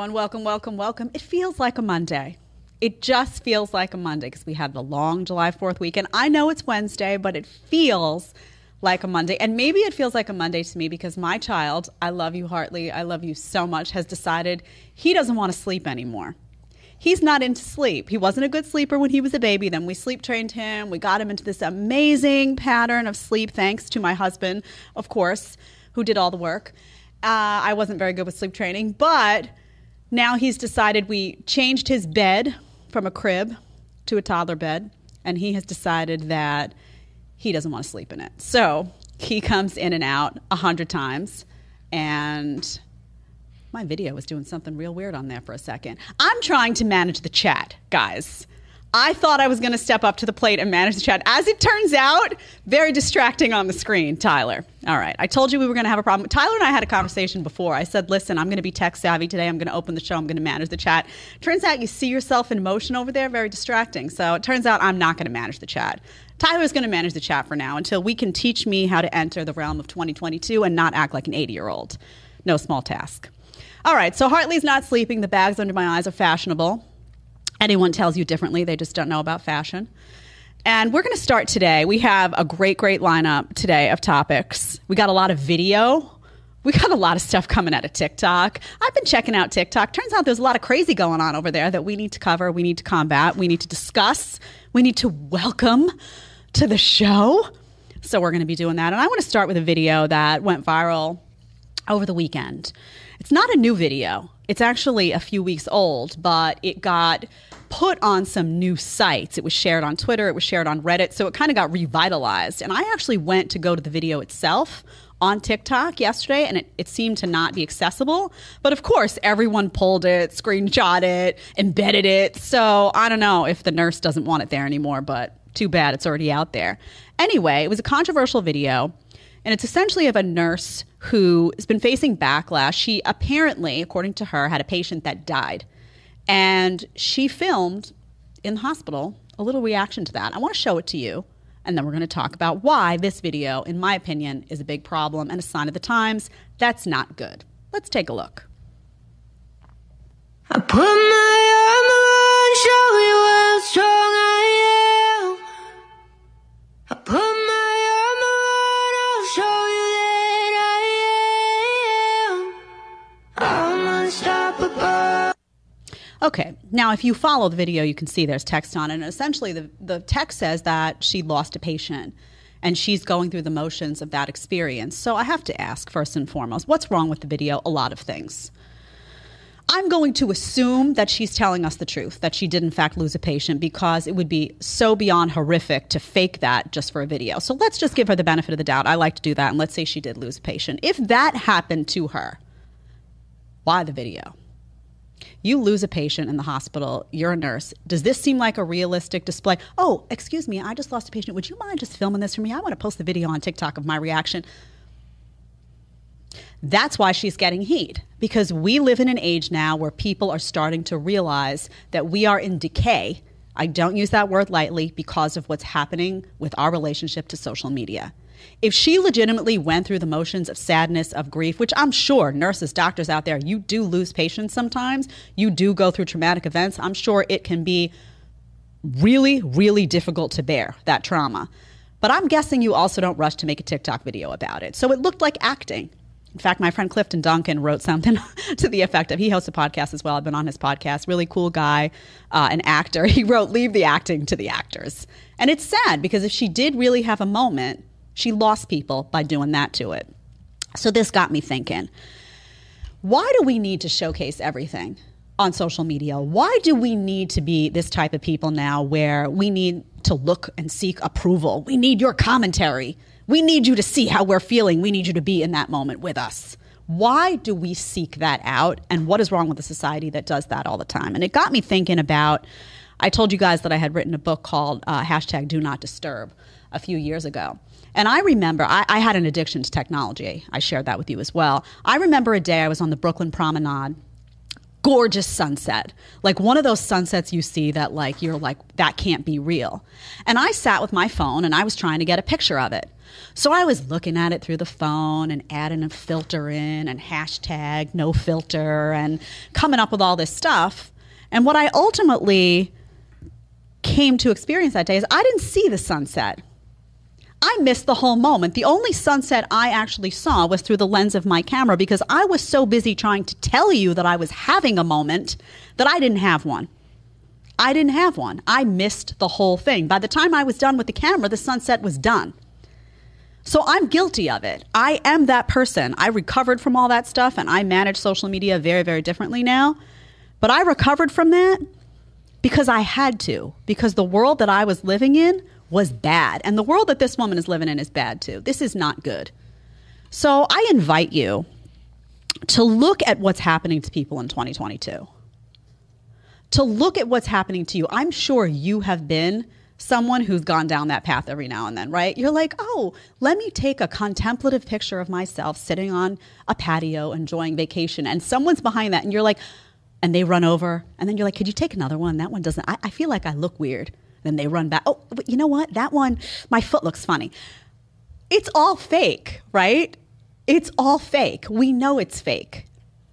everyone. Welcome, welcome, welcome. It feels like a Monday. It just feels like a Monday because we had the long July 4th weekend. I know it's Wednesday, but it feels like a Monday. And maybe it feels like a Monday to me because my child, I love you, Hartley, I love you so much, has decided he doesn't want to sleep anymore. He's not into sleep. He wasn't a good sleeper when he was a baby. Then we sleep trained him. We got him into this amazing pattern of sleep, thanks to my husband, of course, who did all the work. Uh, I wasn't very good with sleep training, but now he's decided we changed his bed from a crib to a toddler bed, and he has decided that he doesn't want to sleep in it. So he comes in and out a hundred times, and my video was doing something real weird on there for a second. I'm trying to manage the chat, guys. I thought I was going to step up to the plate and manage the chat. As it turns out, very distracting on the screen, Tyler. All right. I told you we were going to have a problem. Tyler and I had a conversation before. I said, listen, I'm going to be tech savvy today. I'm going to open the show. I'm going to manage the chat. Turns out you see yourself in motion over there, very distracting. So it turns out I'm not going to manage the chat. Tyler's going to manage the chat for now until we can teach me how to enter the realm of 2022 and not act like an 80 year old. No small task. All right. So Hartley's not sleeping. The bags under my eyes are fashionable anyone tells you differently. They just don't know about fashion. And we're going to start today. We have a great, great lineup today of topics. We got a lot of video. We got a lot of stuff coming out of TikTok. I've been checking out TikTok. Turns out there's a lot of crazy going on over there that we need to cover, we need to combat, we need to discuss, we need to welcome to the show. So we're going to be doing that. And I want to start with a video that went viral over the weekend. It's not a new video. It's actually a few weeks old, but it got put on some new sites. It was shared on Twitter, it was shared on Reddit, so it kind of got revitalized. And I actually went to go to the video itself on TikTok yesterday and it, it seemed to not be accessible. But of course, everyone pulled it, screenshot it, embedded it. So I don't know if the nurse doesn't want it there anymore, but too bad it's already out there. Anyway, it was a controversial video. And it's essentially of a nurse who has been facing backlash. She apparently, according to her, had a patient that died. And she filmed in the hospital a little reaction to that. I want to show it to you. And then we're going to talk about why this video, in my opinion, is a big problem and a sign of the times. That's not good. Let's take a look. I put my arm around, show how strong I am. I put Okay, now if you follow the video, you can see there's text on it. And essentially, the, the text says that she lost a patient and she's going through the motions of that experience. So I have to ask, first and foremost, what's wrong with the video? A lot of things. I'm going to assume that she's telling us the truth, that she did in fact lose a patient, because it would be so beyond horrific to fake that just for a video. So let's just give her the benefit of the doubt. I like to do that. And let's say she did lose a patient. If that happened to her, why the video? You lose a patient in the hospital, you're a nurse. Does this seem like a realistic display? Oh, excuse me, I just lost a patient. Would you mind just filming this for me? I want to post the video on TikTok of my reaction. That's why she's getting heat because we live in an age now where people are starting to realize that we are in decay. I don't use that word lightly because of what's happening with our relationship to social media. If she legitimately went through the motions of sadness, of grief, which I'm sure nurses, doctors out there, you do lose patients sometimes, you do go through traumatic events, I'm sure it can be really, really difficult to bear that trauma. But I'm guessing you also don't rush to make a TikTok video about it. So it looked like acting. In fact, my friend Clifton Duncan wrote something to the effect of he hosts a podcast as well. I've been on his podcast. Really cool guy, uh, an actor. He wrote, Leave the acting to the actors. And it's sad because if she did really have a moment, she lost people by doing that to it. So this got me thinking why do we need to showcase everything on social media? Why do we need to be this type of people now where we need to look and seek approval? We need your commentary. We need you to see how we're feeling. We need you to be in that moment with us. Why do we seek that out? And what is wrong with a society that does that all the time? And it got me thinking about I told you guys that I had written a book called uh, hashtag Do Not Disturb a few years ago. And I remember I, I, had an addiction to technology. I shared that with you as well. I remember a day I was on the Brooklyn Promenade. gorgeous sunset. Like one of those sunsets you see that like you're like that can't be real. And I sat with my phone and I was trying to get a picture of it. So I was looking at it through the phone and adding a filter in and hashtag no filter and coming up with all this stuff. And what I ultimately came to experience that day is I didn't see the sunset. I missed the whole moment. The only sunset I actually saw was through the lens of my camera because I was so busy trying to tell you that I was having a moment that I didn't have one. I didn't have one. I missed the whole thing. By the time I was done with the camera, the sunset was done. So I'm guilty of it. I am that person. I recovered from all that stuff and I manage social media very, very differently now. But I recovered from that because I had to, because the world that I was living in was bad. And the world that this woman is living in is bad too. This is not good. So I invite you to look at what's happening to people in 2022. To look at what's happening to you. I'm sure you have been someone who's gone down that path every now and then, right? You're like, oh, let me take a contemplative picture of myself sitting on a patio enjoying vacation. And someone's behind that, and you're like, and they run over. And then you're like, could you take another one? That one doesn't, I, I feel like I look weird. Then they run back. Oh, you know what? That one, my foot looks funny. It's all fake, right? It's all fake. We know it's fake.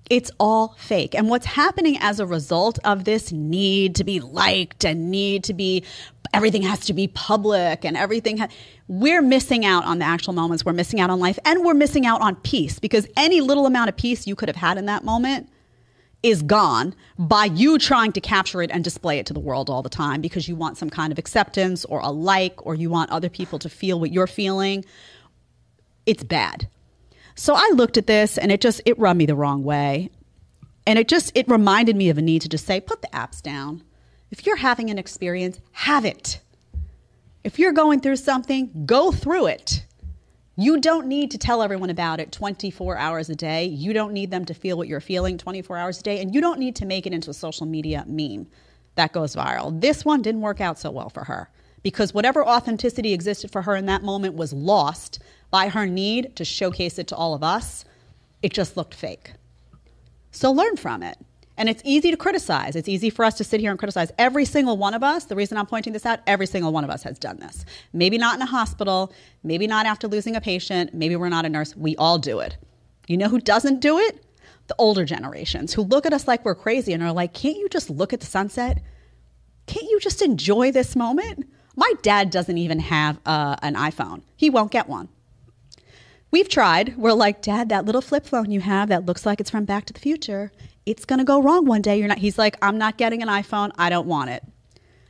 It's all fake. And what's happening as a result of this need to be liked and need to be, everything has to be public and everything, ha- we're missing out on the actual moments. We're missing out on life and we're missing out on peace because any little amount of peace you could have had in that moment is gone by you trying to capture it and display it to the world all the time because you want some kind of acceptance or a like or you want other people to feel what you're feeling. It's bad. So I looked at this and it just it rubbed me the wrong way. And it just it reminded me of a need to just say put the apps down. If you're having an experience, have it. If you're going through something, go through it. You don't need to tell everyone about it 24 hours a day. You don't need them to feel what you're feeling 24 hours a day. And you don't need to make it into a social media meme that goes viral. This one didn't work out so well for her because whatever authenticity existed for her in that moment was lost by her need to showcase it to all of us. It just looked fake. So learn from it. And it's easy to criticize. It's easy for us to sit here and criticize. Every single one of us, the reason I'm pointing this out, every single one of us has done this. Maybe not in a hospital, maybe not after losing a patient, maybe we're not a nurse. We all do it. You know who doesn't do it? The older generations who look at us like we're crazy and are like, can't you just look at the sunset? Can't you just enjoy this moment? My dad doesn't even have uh, an iPhone, he won't get one. We've tried. We're like, Dad, that little flip phone you have that looks like it's from Back to the Future, it's going to go wrong one day. You're not. He's like, I'm not getting an iPhone. I don't want it.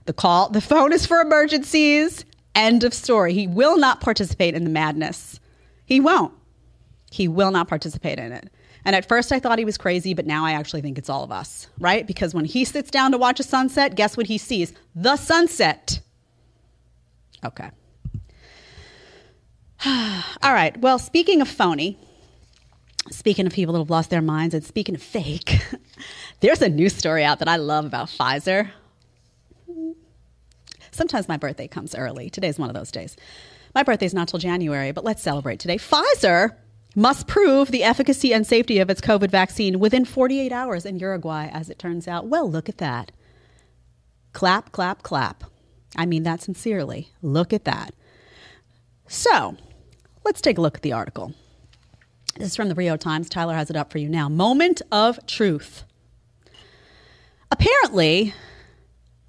The call, the phone is for emergencies. End of story. He will not participate in the madness. He won't. He will not participate in it. And at first I thought he was crazy, but now I actually think it's all of us, right? Because when he sits down to watch a sunset, guess what he sees? The sunset. Okay. all right. Well, speaking of phony, Speaking of people that have lost their minds and speaking of fake, there's a news story out that I love about Pfizer. Sometimes my birthday comes early. Today's one of those days. My birthday's not till January, but let's celebrate today. Pfizer must prove the efficacy and safety of its COVID vaccine within 48 hours in Uruguay, as it turns out. Well, look at that. Clap, clap, clap. I mean that sincerely. Look at that. So, let's take a look at the article. This is from the Rio Times. Tyler has it up for you now. Moment of truth. Apparently,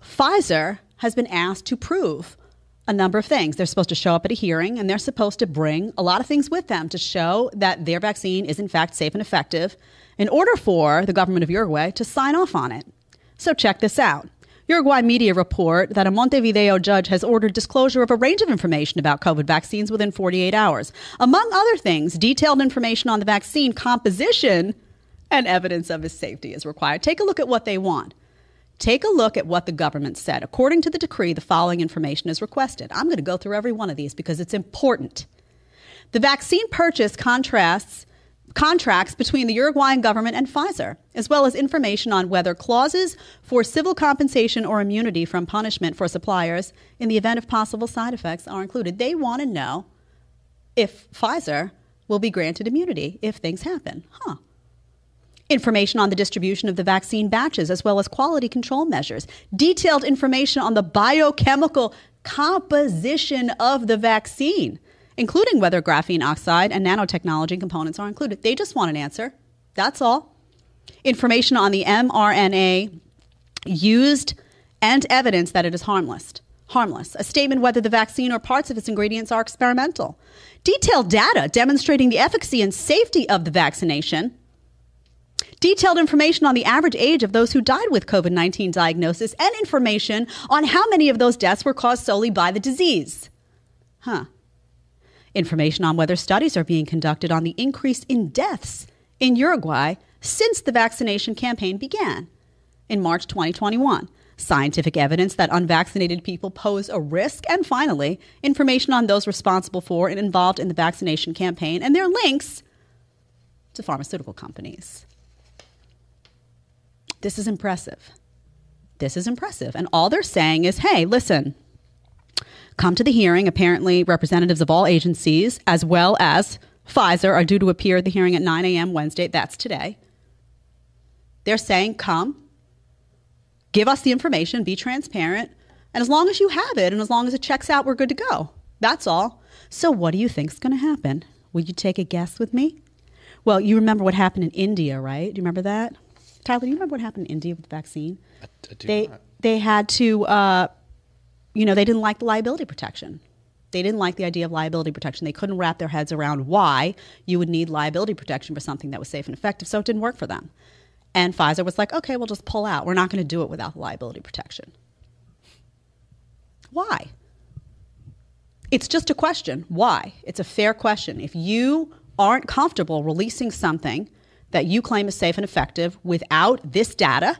Pfizer has been asked to prove a number of things. They're supposed to show up at a hearing and they're supposed to bring a lot of things with them to show that their vaccine is, in fact, safe and effective in order for the government of Uruguay to sign off on it. So, check this out. Uruguay media report that a Montevideo judge has ordered disclosure of a range of information about COVID vaccines within 48 hours. Among other things, detailed information on the vaccine composition and evidence of its safety is required. Take a look at what they want. Take a look at what the government said. According to the decree, the following information is requested. I'm going to go through every one of these because it's important. The vaccine purchase contrasts contracts between the Uruguayan government and Pfizer, as well as information on whether clauses for civil compensation or immunity from punishment for suppliers in the event of possible side effects are included. They want to know if Pfizer will be granted immunity if things happen. Huh. information on the distribution of the vaccine batches, as well as quality control measures, detailed information on the biochemical composition of the vaccine, including whether graphene oxide and nanotechnology components are included. They just want an answer. That's all. Information on the mRNA used and evidence that it is harmless. Harmless. A statement whether the vaccine or parts of its ingredients are experimental. Detailed data demonstrating the efficacy and safety of the vaccination detailed information on the average age of those who died with COVID 19 diagnosis, and information on how many of those deaths were caused solely by the disease. Huh. Information on whether studies are being conducted on the increase in deaths in Uruguay since the vaccination campaign began in March 2021. Scientific evidence that unvaccinated people pose a risk. And finally, information on those responsible for and involved in the vaccination campaign and their links to pharmaceutical companies. This is impressive. This is impressive. And all they're saying is hey, listen, come to the hearing. Apparently, representatives of all agencies, as well as Pfizer, are due to appear at the hearing at 9 a.m. Wednesday. That's today. They're saying, come, give us the information, be transparent. And as long as you have it and as long as it checks out, we're good to go. That's all. So, what do you think is going to happen? Will you take a guess with me? Well, you remember what happened in India, right? Do you remember that? Tyler, do you remember what happened in India with the vaccine? I, I they not. they had to, uh, you know, they didn't like the liability protection. They didn't like the idea of liability protection. They couldn't wrap their heads around why you would need liability protection for something that was safe and effective. So it didn't work for them. And Pfizer was like, okay, we'll just pull out. We're not going to do it without liability protection. Why? It's just a question. Why? It's a fair question. If you aren't comfortable releasing something that you claim is safe and effective without this data,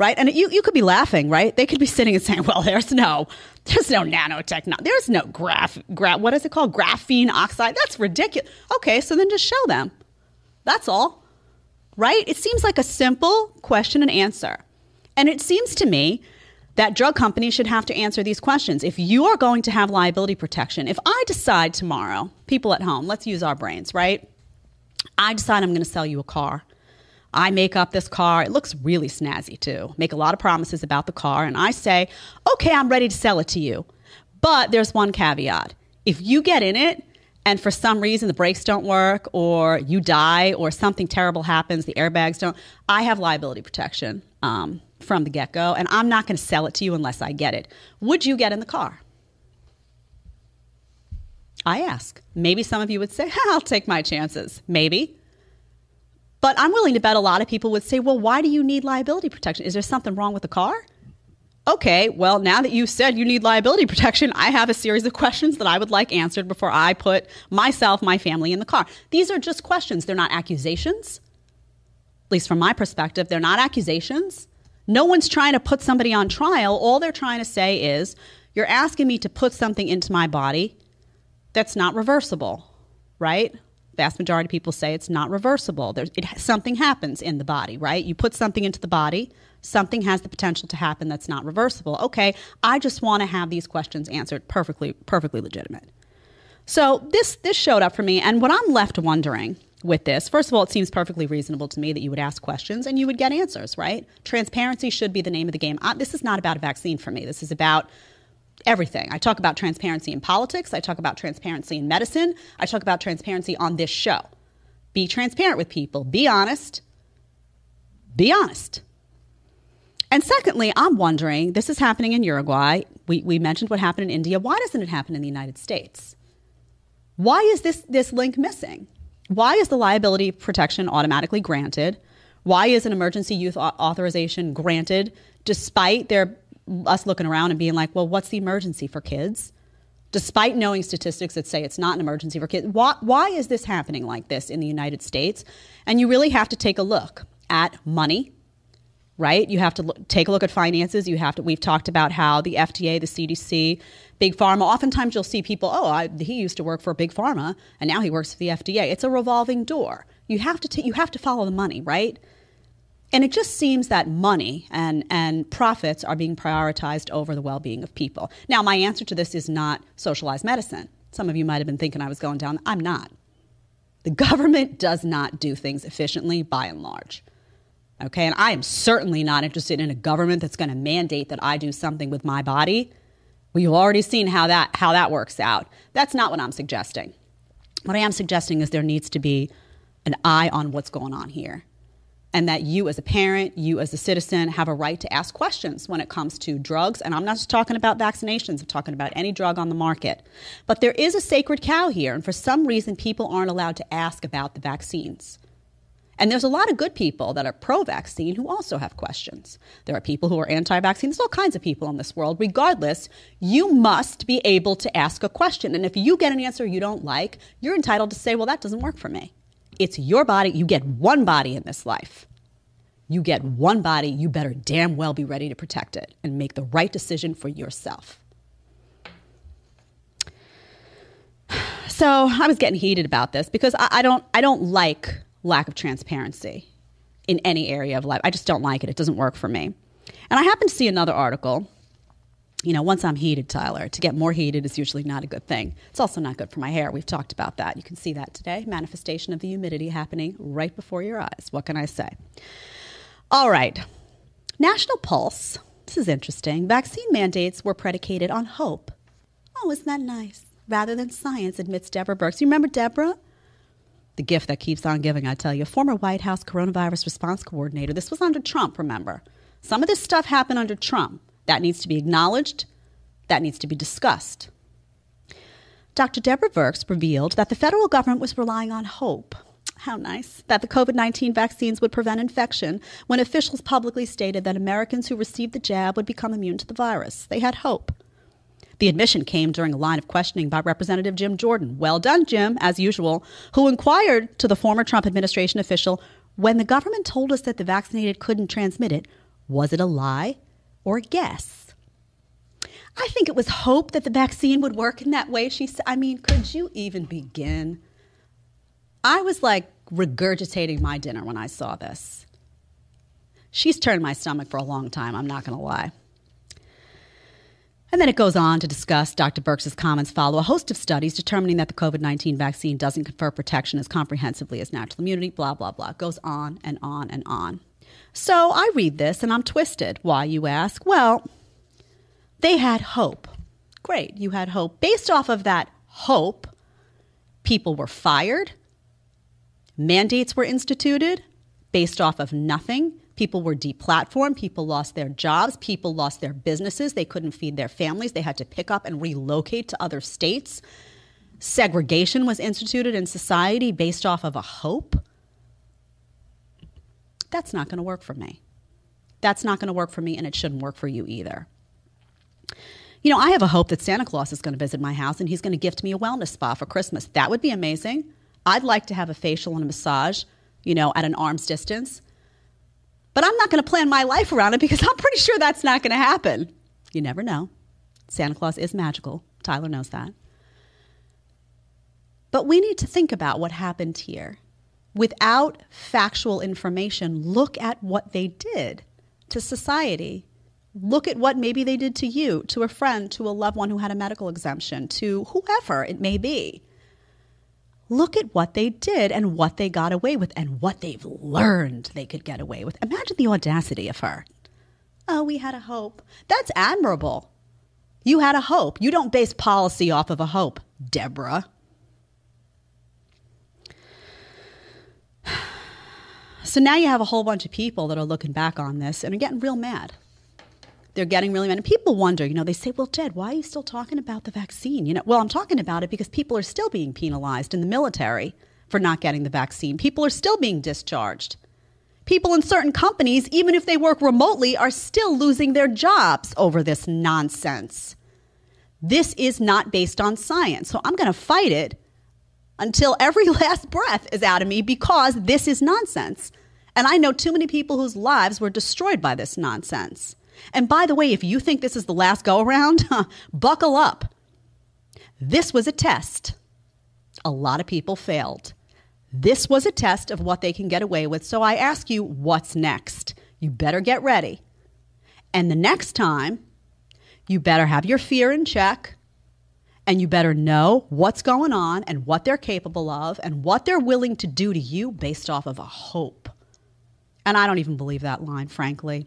right? And you, you could be laughing, right? They could be sitting and saying, well, there's no, there's no nanotechnology. There's no graph, gra- what is it called? Graphene oxide. That's ridiculous. Okay, so then just show them. That's all, right? It seems like a simple question and answer. And it seems to me that drug companies should have to answer these questions. If you are going to have liability protection, if I decide tomorrow, people at home, let's use our brains, right? I decide I'm going to sell you a car. I make up this car. It looks really snazzy too. Make a lot of promises about the car. And I say, okay, I'm ready to sell it to you. But there's one caveat. If you get in it and for some reason the brakes don't work or you die or something terrible happens, the airbags don't, I have liability protection um, from the get go. And I'm not going to sell it to you unless I get it. Would you get in the car? I ask. Maybe some of you would say, I'll take my chances. Maybe. But I'm willing to bet a lot of people would say, well, why do you need liability protection? Is there something wrong with the car? Okay, well, now that you said you need liability protection, I have a series of questions that I would like answered before I put myself, my family in the car. These are just questions, they're not accusations. At least from my perspective, they're not accusations. No one's trying to put somebody on trial. All they're trying to say is, you're asking me to put something into my body that's not reversible, right? Vast majority of people say it's not reversible. There's, it, something happens in the body, right? You put something into the body, something has the potential to happen that's not reversible. Okay, I just want to have these questions answered perfectly, perfectly legitimate. So this this showed up for me, and what I'm left wondering with this, first of all, it seems perfectly reasonable to me that you would ask questions and you would get answers, right? Transparency should be the name of the game. I, this is not about a vaccine for me. This is about everything. I talk about transparency in politics, I talk about transparency in medicine, I talk about transparency on this show. Be transparent with people, be honest. Be honest. And secondly, I'm wondering this is happening in Uruguay. We, we mentioned what happened in India. Why doesn't it happen in the United States? Why is this, this link missing? Why is the liability protection automatically granted? Why is an emergency use authorization granted despite there us looking around and being like, well, what's the emergency for kids? Despite knowing statistics that say it's not an emergency for kids, why, why is this happening like this in the United States? And you really have to take a look at money, right? You have to look, take a look at finances. You have to. We've talked about how the FDA, the CDC, big pharma. Oftentimes, you'll see people. Oh, I, he used to work for big pharma, and now he works for the FDA. It's a revolving door. You have to. T- you have to follow the money, right? And it just seems that money and, and profits are being prioritized over the well being of people. Now, my answer to this is not socialized medicine. Some of you might have been thinking I was going down. I'm not. The government does not do things efficiently by and large. Okay, and I am certainly not interested in a government that's going to mandate that I do something with my body. You've already seen how that how that works out. That's not what I'm suggesting. What I am suggesting is there needs to be an eye on what's going on here. And that you, as a parent, you, as a citizen, have a right to ask questions when it comes to drugs. And I'm not just talking about vaccinations, I'm talking about any drug on the market. But there is a sacred cow here, and for some reason, people aren't allowed to ask about the vaccines. And there's a lot of good people that are pro vaccine who also have questions. There are people who are anti vaccine. There's all kinds of people in this world. Regardless, you must be able to ask a question. And if you get an answer you don't like, you're entitled to say, well, that doesn't work for me. It's your body. You get one body in this life. You get one body. You better damn well be ready to protect it and make the right decision for yourself. So I was getting heated about this because I, I don't I don't like lack of transparency in any area of life. I just don't like it. It doesn't work for me. And I happened to see another article. You know, once I'm heated, Tyler, to get more heated is usually not a good thing. It's also not good for my hair. We've talked about that. You can see that today. Manifestation of the humidity happening right before your eyes. What can I say? All right. National Pulse. This is interesting. Vaccine mandates were predicated on hope. Oh, isn't that nice? Rather than science, admits Deborah Birx. You remember Deborah? the gift that keeps on giving, I tell you. Former White House coronavirus response coordinator. This was under Trump, remember. Some of this stuff happened under Trump. That needs to be acknowledged, that needs to be discussed. Dr. Deborah Birx revealed that the federal government was relying on hope. How nice. That the COVID 19 vaccines would prevent infection when officials publicly stated that Americans who received the jab would become immune to the virus. They had hope. The admission came during a line of questioning by Representative Jim Jordan. Well done, Jim, as usual, who inquired to the former Trump administration official when the government told us that the vaccinated couldn't transmit it, was it a lie or guess? I think it was hope that the vaccine would work in that way. She said, I mean, could you even begin? I was like regurgitating my dinner when I saw this. She's turned my stomach for a long time, I'm not going to lie. And then it goes on to discuss Dr. Birx's comments follow a host of studies determining that the COVID 19 vaccine doesn't confer protection as comprehensively as natural immunity, blah, blah, blah. It goes on and on and on. So I read this and I'm twisted. Why, you ask? Well, they had hope. Great, you had hope. Based off of that hope, people were fired, mandates were instituted based off of nothing. People were deplatformed. People lost their jobs. People lost their businesses. They couldn't feed their families. They had to pick up and relocate to other states. Segregation was instituted in society based off of a hope. That's not going to work for me. That's not going to work for me, and it shouldn't work for you either. You know, I have a hope that Santa Claus is going to visit my house and he's going to gift me a wellness spa for Christmas. That would be amazing. I'd like to have a facial and a massage, you know, at an arm's distance. But I'm not going to plan my life around it because I'm pretty sure that's not going to happen. You never know. Santa Claus is magical. Tyler knows that. But we need to think about what happened here. Without factual information, look at what they did to society. Look at what maybe they did to you, to a friend, to a loved one who had a medical exemption, to whoever it may be look at what they did and what they got away with and what they've learned they could get away with. Imagine the audacity of her. Oh, we had a hope. That's admirable. You had a hope. You don't base policy off of a hope, Deborah. So now you have a whole bunch of people that are looking back on this and are getting real mad they're getting really mad. And people wonder, you know, they say, well, Jed, why are you still talking about the vaccine? You know, well, I'm talking about it because people are still being penalized in the military for not getting the vaccine. People are still being discharged. People in certain companies, even if they work remotely, are still losing their jobs over this nonsense. This is not based on science. So I'm going to fight it until every last breath is out of me because this is nonsense. And I know too many people whose lives were destroyed by this nonsense. And by the way, if you think this is the last go around, buckle up. This was a test. A lot of people failed. This was a test of what they can get away with. So I ask you, what's next? You better get ready. And the next time, you better have your fear in check And you better know what's going on and what they're capable of and what they're willing to do to you based off of a hope. And I don't even believe that line, frankly.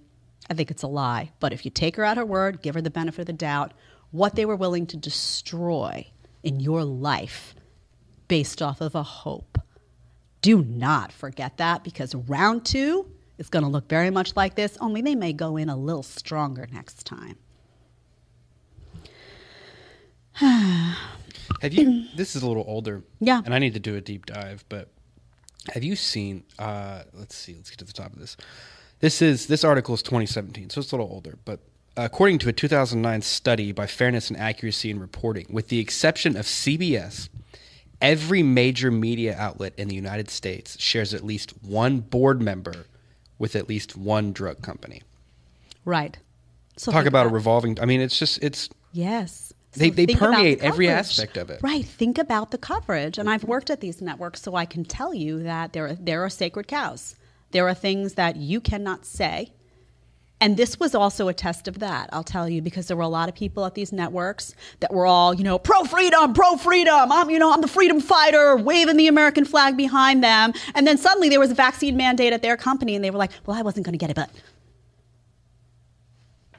I think it's a lie. But if you take her at her word, give her the benefit of the doubt, what they were willing to destroy in your life based off of a hope. Do not forget that because round two is going to look very much like this, only they may go in a little stronger next time. Have you? This is a little older. Yeah. And I need to do a deep dive, but have you seen? Uh, let's see. Let's get to the top of this. This is this article is 2017, so it's a little older, but according to a 2009 study by Fairness and Accuracy in Reporting, with the exception of CBS, every major media outlet in the United States shares at least one board member with at least one drug company. Right. So Talk about a revolving. I mean, it's just it's Yes. They- they permeate the every aspect of it. Right. Think about the coverage. And I've worked at these networks, so I can tell you that there are, there are sacred cows. There are things that you cannot say. And this was also a test of that, I'll tell you, because there were a lot of people at these networks that were all, you know, pro freedom, pro freedom. I'm, you know, I'm the freedom fighter, waving the American flag behind them. And then suddenly there was a vaccine mandate at their company, and they were like, well, I wasn't going to get it, but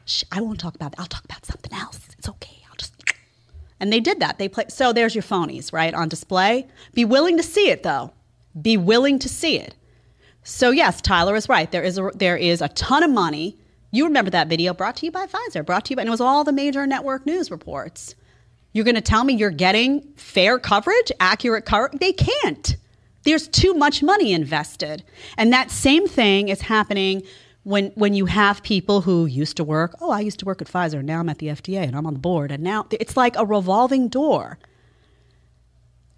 Shh, I won't talk about that. I'll talk about something else. It's okay. And they did that. They play. So there's your phonies, right, on display. Be willing to see it, though. Be willing to see it. So yes, Tyler is right. There is a, there is a ton of money. You remember that video brought to you by Pfizer, brought to you by, and it was all the major network news reports. You're going to tell me you're getting fair coverage, accurate coverage? They can't. There's too much money invested. And that same thing is happening when when you have people who used to work, oh, I used to work at Pfizer, now I'm at the FDA and I'm on the board and now it's like a revolving door.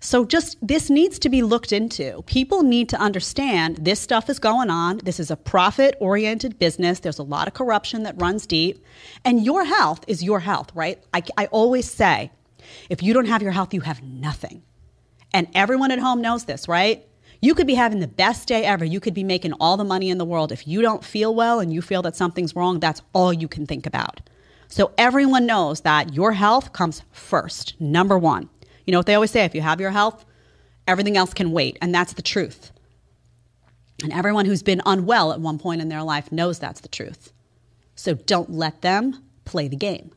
So just this needs to be looked into. People need to understand this stuff is going on. This is a profit oriented business. There's a lot of corruption that runs deep. And your health is your health, right? I, I always say if you don't have your health, you have nothing. And everyone at home knows this, right? You could be having the best day ever. You could be making all the money in the world. If you don't feel well and you feel that something's wrong, that's all you can think about. So everyone knows that your health comes first, number one. You know what they always say if you have your health, everything else can wait. And that's the truth. And everyone who's been unwell at one point in their life knows that's the truth. So don't let them play the game.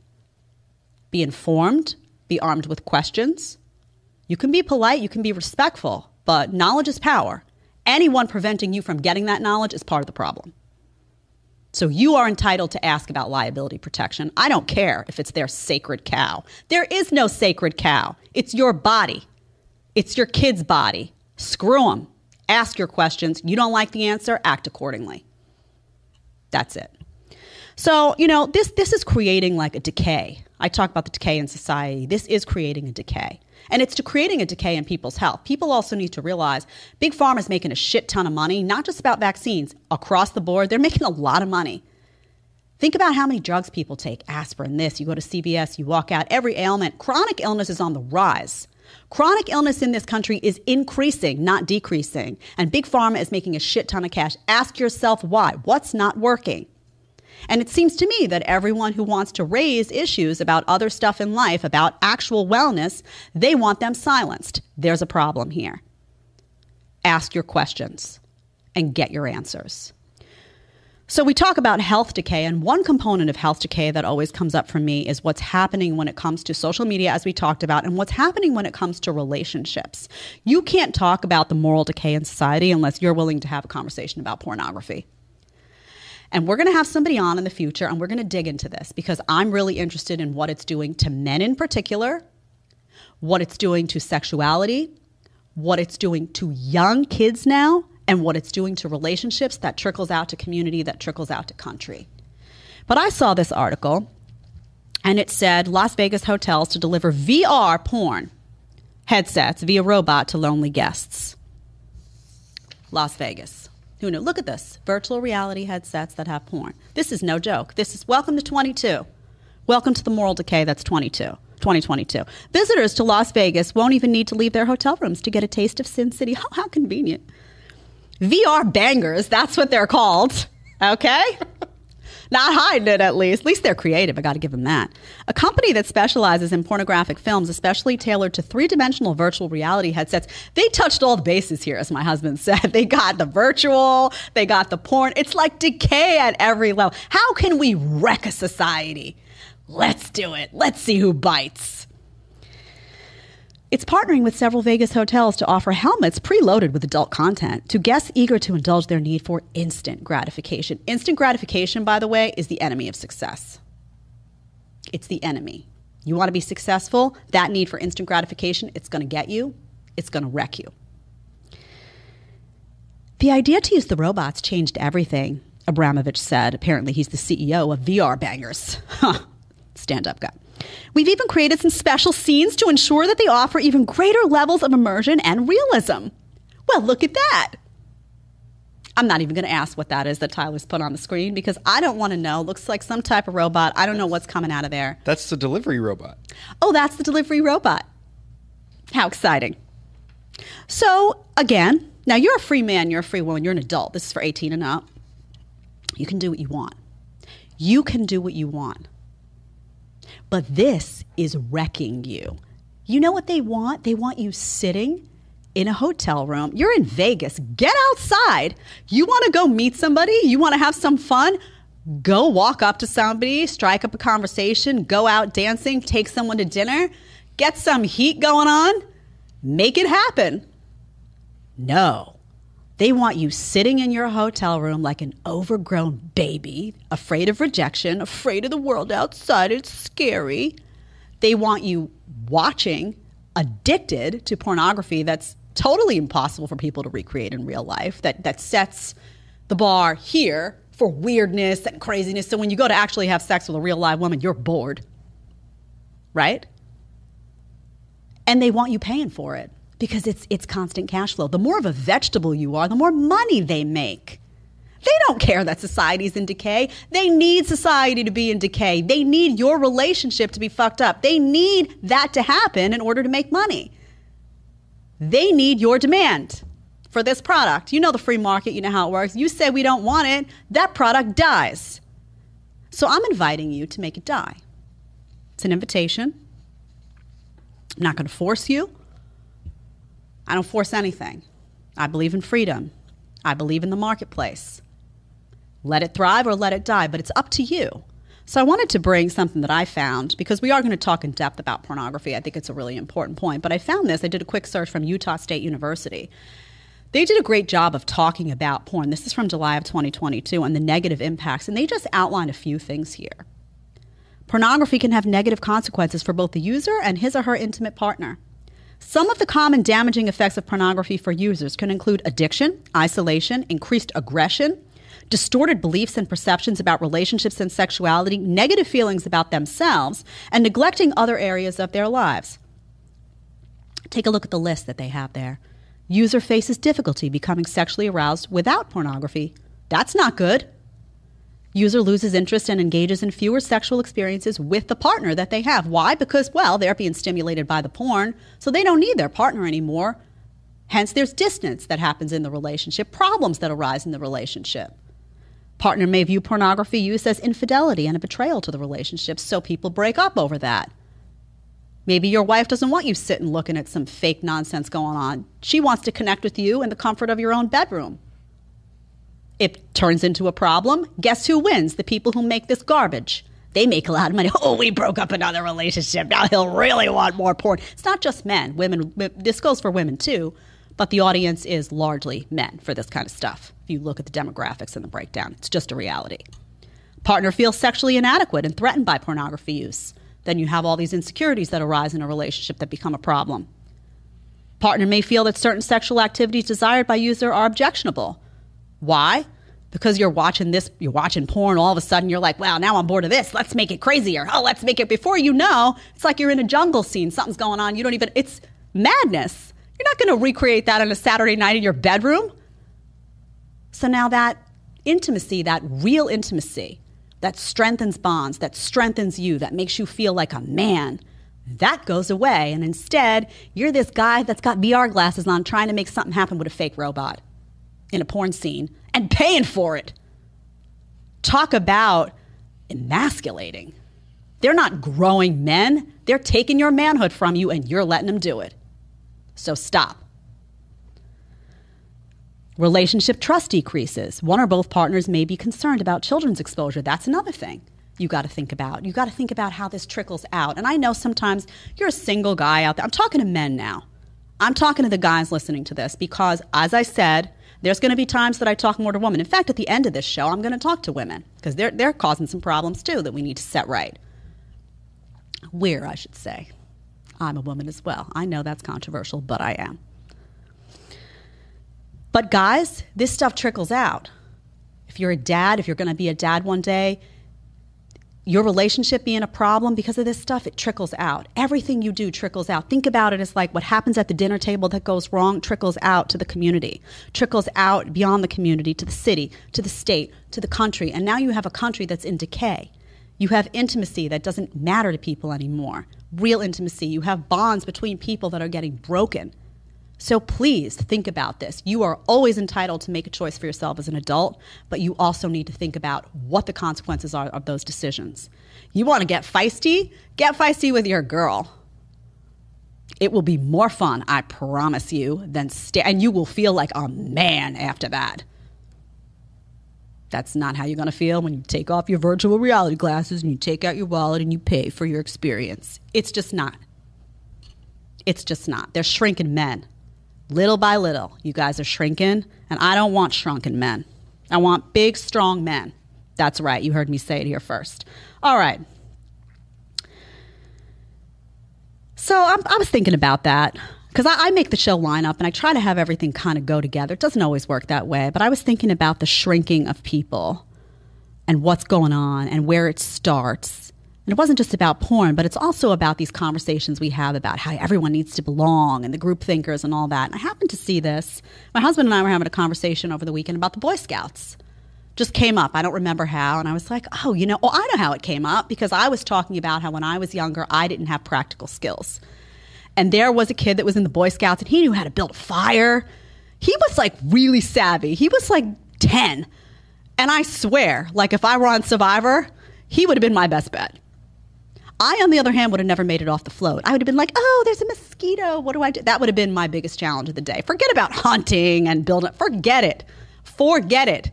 Be informed, be armed with questions. You can be polite, you can be respectful, but knowledge is power. Anyone preventing you from getting that knowledge is part of the problem. So you are entitled to ask about liability protection. I don't care if it's their sacred cow. There is no sacred cow. It's your body. It's your kid's body. Screw them. Ask your questions. You don't like the answer, act accordingly. That's it. So, you know, this this is creating like a decay. I talk about the decay in society. This is creating a decay. And it's to creating a decay in people's health. People also need to realize Big Pharma is making a shit ton of money, not just about vaccines, across the board. They're making a lot of money. Think about how many drugs people take aspirin, this, you go to CVS, you walk out, every ailment. Chronic illness is on the rise. Chronic illness in this country is increasing, not decreasing. And Big Pharma is making a shit ton of cash. Ask yourself why. What's not working? And it seems to me that everyone who wants to raise issues about other stuff in life, about actual wellness, they want them silenced. There's a problem here. Ask your questions and get your answers. So, we talk about health decay, and one component of health decay that always comes up for me is what's happening when it comes to social media, as we talked about, and what's happening when it comes to relationships. You can't talk about the moral decay in society unless you're willing to have a conversation about pornography. And we're going to have somebody on in the future and we're going to dig into this because I'm really interested in what it's doing to men in particular, what it's doing to sexuality, what it's doing to young kids now, and what it's doing to relationships that trickles out to community, that trickles out to country. But I saw this article and it said Las Vegas hotels to deliver VR porn headsets via robot to lonely guests. Las Vegas. Who knew? Look at this virtual reality headsets that have porn. This is no joke. This is welcome to 22. Welcome to the moral decay that's 22. 2022. Visitors to Las Vegas won't even need to leave their hotel rooms to get a taste of Sin City. How, how convenient. VR bangers, that's what they're called. Okay? Not hiding it, at least. At least they're creative. I got to give them that. A company that specializes in pornographic films, especially tailored to three dimensional virtual reality headsets, they touched all the bases here, as my husband said. They got the virtual, they got the porn. It's like decay at every level. How can we wreck a society? Let's do it. Let's see who bites. It's partnering with several Vegas hotels to offer helmets preloaded with adult content to guests eager to indulge their need for instant gratification. Instant gratification, by the way, is the enemy of success. It's the enemy. You want to be successful, that need for instant gratification, it's going to get you, it's going to wreck you. The idea to use the robots changed everything, Abramovich said. Apparently, he's the CEO of VR Bangers. Stand up guy. We've even created some special scenes to ensure that they offer even greater levels of immersion and realism. Well, look at that. I'm not even going to ask what that is that Tyler's put on the screen because I don't want to know. Looks like some type of robot. I don't know what's coming out of there. That's the delivery robot. Oh, that's the delivery robot. How exciting. So, again, now you're a free man, you're a free woman, you're an adult. This is for 18 and up. You can do what you want. You can do what you want. But this is wrecking you. You know what they want? They want you sitting in a hotel room. You're in Vegas. Get outside. You want to go meet somebody? You want to have some fun? Go walk up to somebody, strike up a conversation, go out dancing, take someone to dinner, get some heat going on, make it happen. No. They want you sitting in your hotel room like an overgrown baby, afraid of rejection, afraid of the world outside. It's scary. They want you watching, addicted to pornography that's totally impossible for people to recreate in real life, that, that sets the bar here for weirdness and craziness. So when you go to actually have sex with a real live woman, you're bored. Right? And they want you paying for it because it's it's constant cash flow. The more of a vegetable you are, the more money they make. They don't care that society's in decay. They need society to be in decay. They need your relationship to be fucked up. They need that to happen in order to make money. They need your demand for this product. You know the free market, you know how it works. You say we don't want it, that product dies. So I'm inviting you to make it die. It's an invitation. I'm not going to force you. I don't force anything. I believe in freedom. I believe in the marketplace. Let it thrive or let it die, but it's up to you. So I wanted to bring something that I found because we are going to talk in depth about pornography. I think it's a really important point. But I found this. I did a quick search from Utah State University. They did a great job of talking about porn. This is from July of 2022 and the negative impacts, and they just outlined a few things here. Pornography can have negative consequences for both the user and his or her intimate partner. Some of the common damaging effects of pornography for users can include addiction, isolation, increased aggression, distorted beliefs and perceptions about relationships and sexuality, negative feelings about themselves, and neglecting other areas of their lives. Take a look at the list that they have there. User faces difficulty becoming sexually aroused without pornography. That's not good. User loses interest and engages in fewer sexual experiences with the partner that they have. Why? Because, well, they're being stimulated by the porn, so they don't need their partner anymore. Hence, there's distance that happens in the relationship, problems that arise in the relationship. Partner may view pornography use as infidelity and a betrayal to the relationship, so people break up over that. Maybe your wife doesn't want you sitting looking at some fake nonsense going on. She wants to connect with you in the comfort of your own bedroom it turns into a problem, guess who wins? The people who make this garbage. They make a lot of money. Oh, we broke up another relationship. Now he'll really want more porn. It's not just men. Women. This goes for women too, but the audience is largely men for this kind of stuff. If you look at the demographics and the breakdown, it's just a reality. Partner feels sexually inadequate and threatened by pornography use. Then you have all these insecurities that arise in a relationship that become a problem. Partner may feel that certain sexual activities desired by user are objectionable why? Because you're watching this, you're watching porn, all of a sudden you're like, wow, now I'm bored of this. Let's make it crazier. Oh, let's make it before you know, it's like you're in a jungle scene. Something's going on. You don't even, it's madness. You're not going to recreate that on a Saturday night in your bedroom. So now that intimacy, that real intimacy, that strengthens bonds, that strengthens you, that makes you feel like a man, that goes away. And instead, you're this guy that's got VR glasses on trying to make something happen with a fake robot in a porn scene and paying for it. Talk about emasculating. They're not growing men. They're taking your manhood from you and you're letting them do it. So stop. Relationship trust decreases. One or both partners may be concerned about children's exposure. That's another thing you got to think about. You got to think about how this trickles out. And I know sometimes you're a single guy out there. I'm talking to men now. I'm talking to the guys listening to this because, as I said, there's going to be times that I talk more to women. In fact, at the end of this show, I'm going to talk to women because they're, they're causing some problems too that we need to set right. We're, I should say. I'm a woman as well. I know that's controversial, but I am. But guys, this stuff trickles out. If you're a dad, if you're going to be a dad one day, your relationship being a problem because of this stuff, it trickles out. Everything you do trickles out. Think about it as like what happens at the dinner table that goes wrong trickles out to the community, trickles out beyond the community to the city, to the state, to the country. And now you have a country that's in decay. You have intimacy that doesn't matter to people anymore, real intimacy. You have bonds between people that are getting broken. So please think about this. You are always entitled to make a choice for yourself as an adult, but you also need to think about what the consequences are of those decisions. You want to get feisty? Get feisty with your girl. It will be more fun, I promise you, than stay, and you will feel like a man after that. That's not how you're going to feel when you take off your virtual reality glasses and you take out your wallet and you pay for your experience. It's just not. It's just not. They're shrinking men little by little, you guys are shrinking, and I don't want shrunken men. I want big, strong men. That's right, you heard me say it here first. All right. So I'm, i was thinking about that because I, I, make the show lineup and I try to have everything kind of go together. It doesn't always work that way, but I was thinking about the shrinking of people and what's going on and where it starts and it wasn't just about porn, but it's also about these conversations we have about how everyone needs to belong and the group thinkers and all that. And I happened to see this. My husband and I were having a conversation over the weekend about the Boy Scouts. Just came up. I don't remember how. And I was like, oh, you know, oh, I know how it came up because I was talking about how when I was younger, I didn't have practical skills. And there was a kid that was in the Boy Scouts and he knew how to build a fire. He was like really savvy. He was like 10. And I swear, like if I were on Survivor, he would have been my best bet I, on the other hand, would have never made it off the float. I would have been like, oh, there's a mosquito. What do I do? That would have been my biggest challenge of the day. Forget about hunting and building. Forget it. Forget it.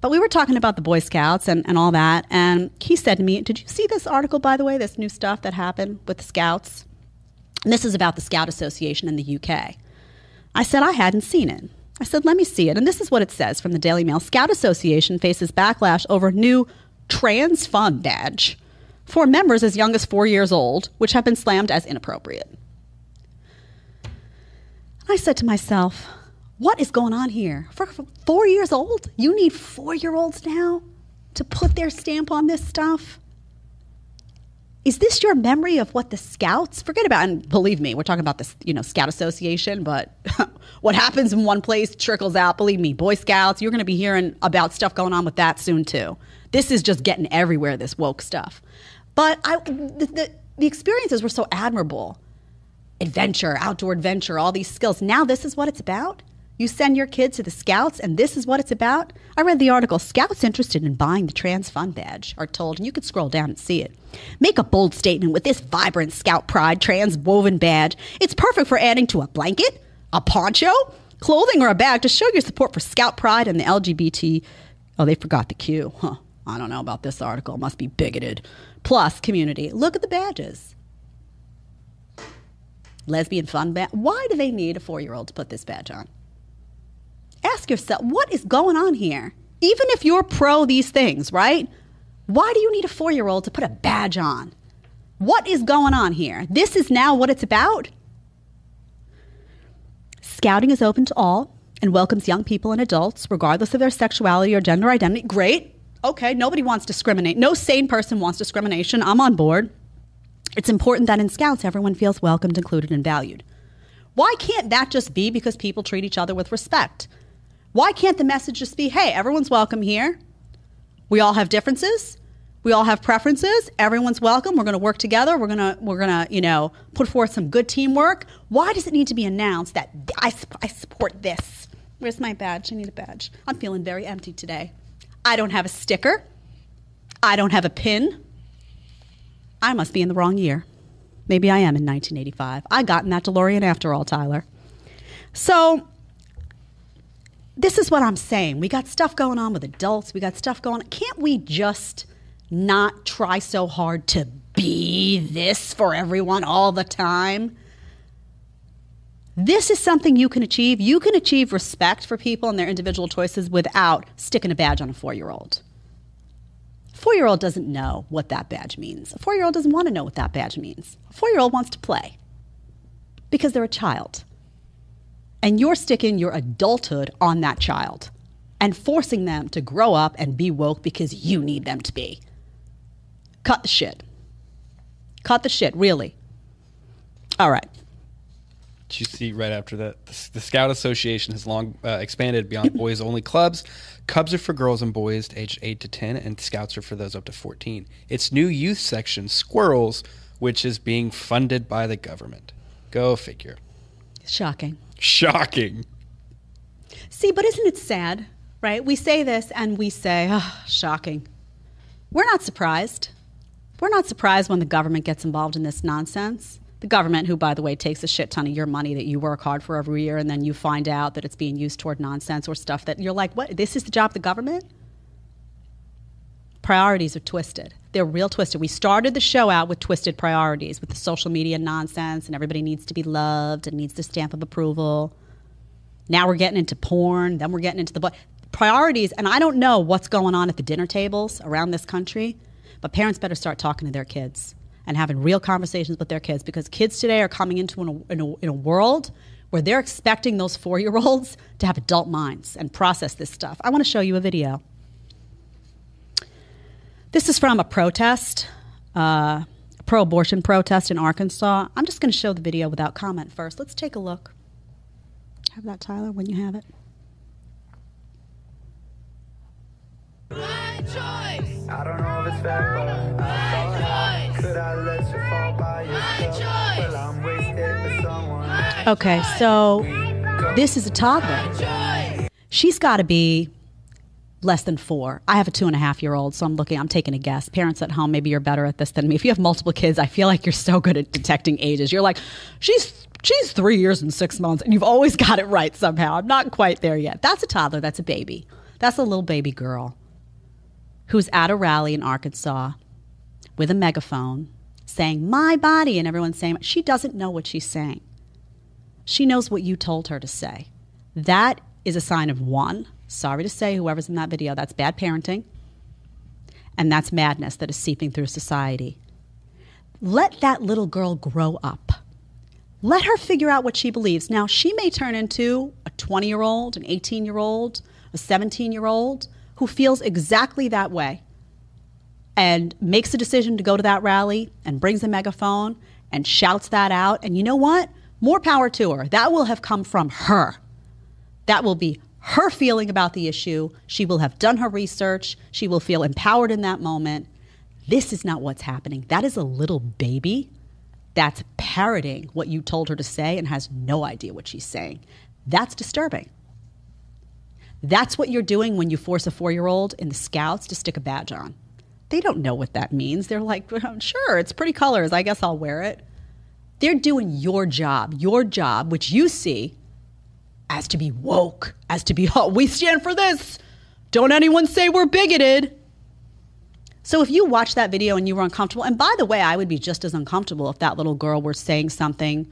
But we were talking about the Boy Scouts and, and all that. And he said to me, Did you see this article, by the way, this new stuff that happened with the Scouts? And this is about the Scout Association in the UK. I said, I hadn't seen it. I said, Let me see it. And this is what it says from the Daily Mail Scout Association faces backlash over new trans fun badge for members as young as four years old, which have been slammed as inappropriate. I said to myself, what is going on here? For four years old? You need four year olds now to put their stamp on this stuff? Is this your memory of what the scouts forget about? And believe me, we're talking about this, you know, scout association, but what happens in one place trickles out. Believe me, Boy Scouts, you're going to be hearing about stuff going on with that soon too. This is just getting everywhere, this woke stuff. But I, the, the, the experiences were so admirable adventure, outdoor adventure, all these skills. Now, this is what it's about. You send your kids to the Scouts, and this is what it's about. I read the article Scouts interested in buying the Trans Fun badge are told, and you could scroll down and see it. Make a bold statement with this vibrant Scout Pride trans woven badge. It's perfect for adding to a blanket, a poncho, clothing, or a bag to show your support for Scout Pride and the LGBT. Oh, they forgot the Q. Huh. I don't know about this article. It must be bigoted plus community. Look at the badges. Lesbian fun badge. Why do they need a four year old to put this badge on? Ask yourself, what is going on here? Even if you're pro these things, right? Why do you need a four year old to put a badge on? What is going on here? This is now what it's about. Scouting is open to all and welcomes young people and adults, regardless of their sexuality or gender identity. Great okay, nobody wants discriminate. No sane person wants discrimination. I'm on board. It's important that in Scouts, everyone feels welcomed, included, and valued. Why can't that just be because people treat each other with respect? Why can't the message just be, hey, everyone's welcome here? We all have differences. We all have preferences. Everyone's welcome. We're going to work together. We're going to we're going to, you know, put forth some good teamwork. Why does it need to be announced that I, I support this? Where's my badge? I need a badge. I'm feeling very empty today. I don't have a sticker. I don't have a pin. I must be in the wrong year. Maybe I am in 1985. I got in that DeLorean after all, Tyler. So, this is what I'm saying. We got stuff going on with adults. We got stuff going on. Can't we just not try so hard to be this for everyone all the time? This is something you can achieve. You can achieve respect for people and their individual choices without sticking a badge on a four year old. A four year old doesn't know what that badge means. A four year old doesn't want to know what that badge means. A four year old wants to play because they're a child. And you're sticking your adulthood on that child and forcing them to grow up and be woke because you need them to be. Cut the shit. Cut the shit, really. All right. You see right after that? The, the Scout Association has long uh, expanded beyond boys only clubs. Cubs are for girls and boys aged 8 to 10, and Scouts are for those up to 14. Its new youth section, Squirrels, which is being funded by the government. Go figure. Shocking. Shocking. See, but isn't it sad, right? We say this and we say, oh, shocking. We're not surprised. We're not surprised when the government gets involved in this nonsense. The government, who, by the way, takes a shit ton of your money that you work hard for every year, and then you find out that it's being used toward nonsense or stuff that you're like, what? This is the job of the government? Priorities are twisted. They're real twisted. We started the show out with twisted priorities, with the social media nonsense, and everybody needs to be loved and needs the stamp of approval. Now we're getting into porn, then we're getting into the priorities. And I don't know what's going on at the dinner tables around this country, but parents better start talking to their kids and having real conversations with their kids because kids today are coming into an, in, a, in a world where they're expecting those four year olds to have adult minds and process this stuff. I want to show you a video. This is from a protest, uh, a pro abortion protest in Arkansas. I'm just going to show the video without comment first. Let's take a look. Have that, Tyler, when you have it. My choice. I don't know if it's fair, but Okay, so this is a toddler. She's got to be less than four. I have a two and a half year old, so I'm looking, I'm taking a guess. Parents at home, maybe you're better at this than me. If you have multiple kids, I feel like you're so good at detecting ages. You're like, she's she's three years and six months, and you've always got it right somehow. I'm not quite there yet. That's a toddler, that's a baby. That's a little baby girl who's at a rally in Arkansas with a megaphone saying, My body, and everyone's saying, She doesn't know what she's saying. She knows what you told her to say. That is a sign of one, sorry to say, whoever's in that video, that's bad parenting. And that's madness that is seeping through society. Let that little girl grow up. Let her figure out what she believes. Now, she may turn into a 20 year old, an 18 year old, a 17 year old who feels exactly that way and makes a decision to go to that rally and brings a megaphone and shouts that out. And you know what? More power to her. That will have come from her. That will be her feeling about the issue. She will have done her research. She will feel empowered in that moment. This is not what's happening. That is a little baby that's parroting what you told her to say and has no idea what she's saying. That's disturbing. That's what you're doing when you force a four year old in the scouts to stick a badge on. They don't know what that means. They're like, well, sure, it's pretty colors. I guess I'll wear it. They're doing your job, your job, which you see as to be woke, as to be, oh, we stand for this. Don't anyone say we're bigoted. So if you watch that video and you were uncomfortable, and by the way, I would be just as uncomfortable if that little girl were saying something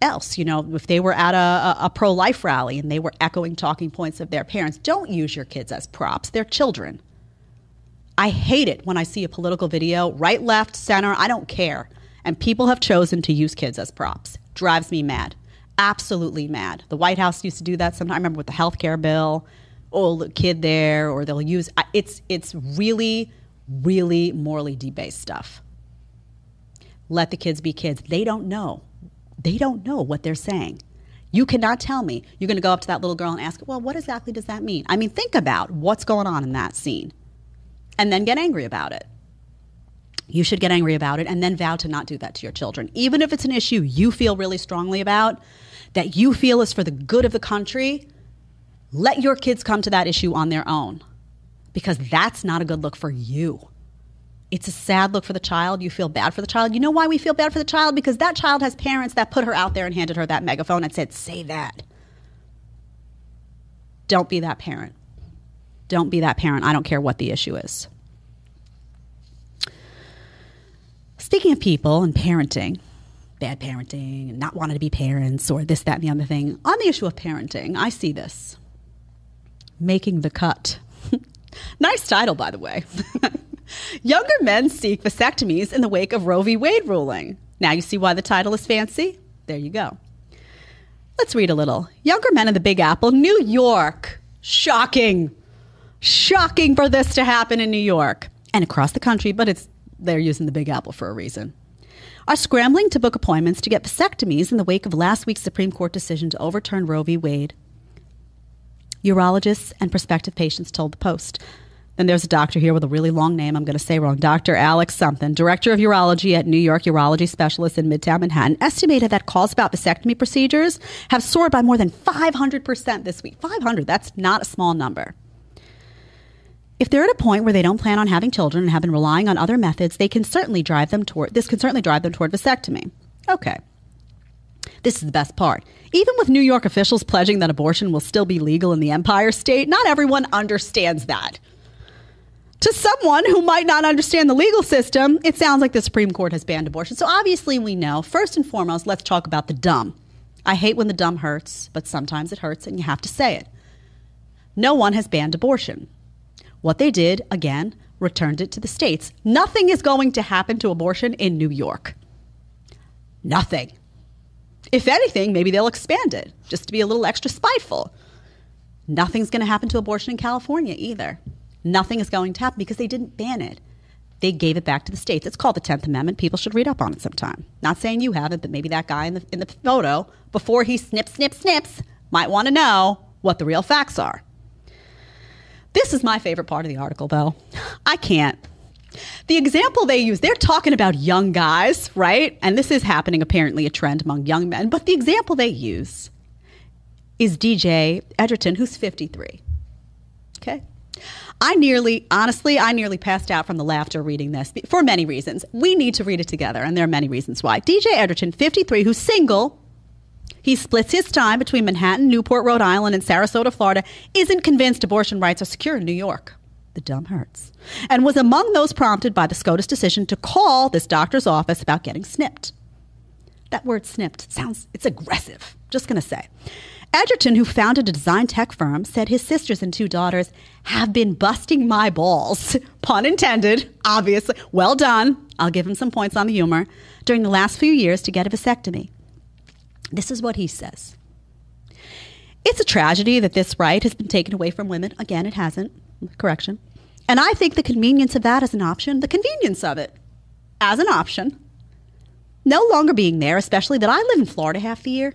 else. You know, if they were at a, a, a pro life rally and they were echoing talking points of their parents, don't use your kids as props. They're children. I hate it when I see a political video, right, left, center, I don't care. And people have chosen to use kids as props. Drives me mad absolutely mad. The White House used to do that sometimes. I remember with the health care bill, old kid there, or they'll use it's it's really, really morally debased stuff. Let the kids be kids. They don't know. They don't know what they're saying. You cannot tell me you're going to go up to that little girl and ask, well, what exactly does that mean? I mean, think about what's going on in that scene and then get angry about it. You should get angry about it and then vow to not do that to your children. Even if it's an issue you feel really strongly about, that you feel is for the good of the country, let your kids come to that issue on their own because that's not a good look for you. It's a sad look for the child. You feel bad for the child. You know why we feel bad for the child? Because that child has parents that put her out there and handed her that megaphone and said, Say that. Don't be that parent. Don't be that parent. I don't care what the issue is. Speaking of people and parenting, bad parenting and not wanting to be parents or this, that, and the other thing, on the issue of parenting, I see this making the cut. nice title, by the way. Younger men seek vasectomies in the wake of Roe v. Wade ruling. Now you see why the title is fancy? There you go. Let's read a little. Younger men in the Big Apple, New York. Shocking. Shocking for this to happen in New York and across the country, but it's they're using the Big Apple for a reason. Are scrambling to book appointments to get vasectomies in the wake of last week's Supreme Court decision to overturn Roe v. Wade. Urologists and prospective patients told the Post. Then there's a doctor here with a really long name. I'm going to say wrong. Dr. Alex something, director of urology at New York Urology Specialists in Midtown Manhattan, estimated that calls about vasectomy procedures have soared by more than 500% this week. 500, that's not a small number. If they're at a point where they don't plan on having children and have been relying on other methods, they can certainly drive them toward this can certainly drive them toward vasectomy. Okay. This is the best part. Even with New York officials pledging that abortion will still be legal in the Empire State, not everyone understands that. To someone who might not understand the legal system, it sounds like the Supreme Court has banned abortion. So obviously, we know. First and foremost, let's talk about the dumb. I hate when the dumb hurts, but sometimes it hurts and you have to say it. No one has banned abortion. What they did, again, returned it to the states. Nothing is going to happen to abortion in New York. Nothing. If anything, maybe they'll expand it just to be a little extra spiteful. Nothing's going to happen to abortion in California either. Nothing is going to happen because they didn't ban it. They gave it back to the states. It's called the 10th Amendment. People should read up on it sometime. Not saying you haven't, but maybe that guy in the, in the photo, before he snips, snips, snips, might want to know what the real facts are. This is my favorite part of the article, though. I can't. The example they use, they're talking about young guys, right? And this is happening apparently a trend among young men. But the example they use is DJ Edgerton, who's 53. Okay. I nearly, honestly, I nearly passed out from the laughter reading this for many reasons. We need to read it together, and there are many reasons why. DJ Edgerton, 53, who's single, he splits his time between Manhattan, Newport, Rhode Island, and Sarasota, Florida, isn't convinced abortion rights are secure in New York. The dumb hurts. And was among those prompted by the SCOTUS decision to call this doctor's office about getting snipped. That word snipped sounds, it's aggressive. Just gonna say. Edgerton, who founded a design tech firm, said his sisters and two daughters have been busting my balls. Pun intended, obviously. Well done. I'll give him some points on the humor. During the last few years to get a vasectomy. This is what he says. It's a tragedy that this right has been taken away from women. Again, it hasn't. Correction. And I think the convenience of that as an option, the convenience of it as an option, no longer being there, especially that I live in Florida half the year,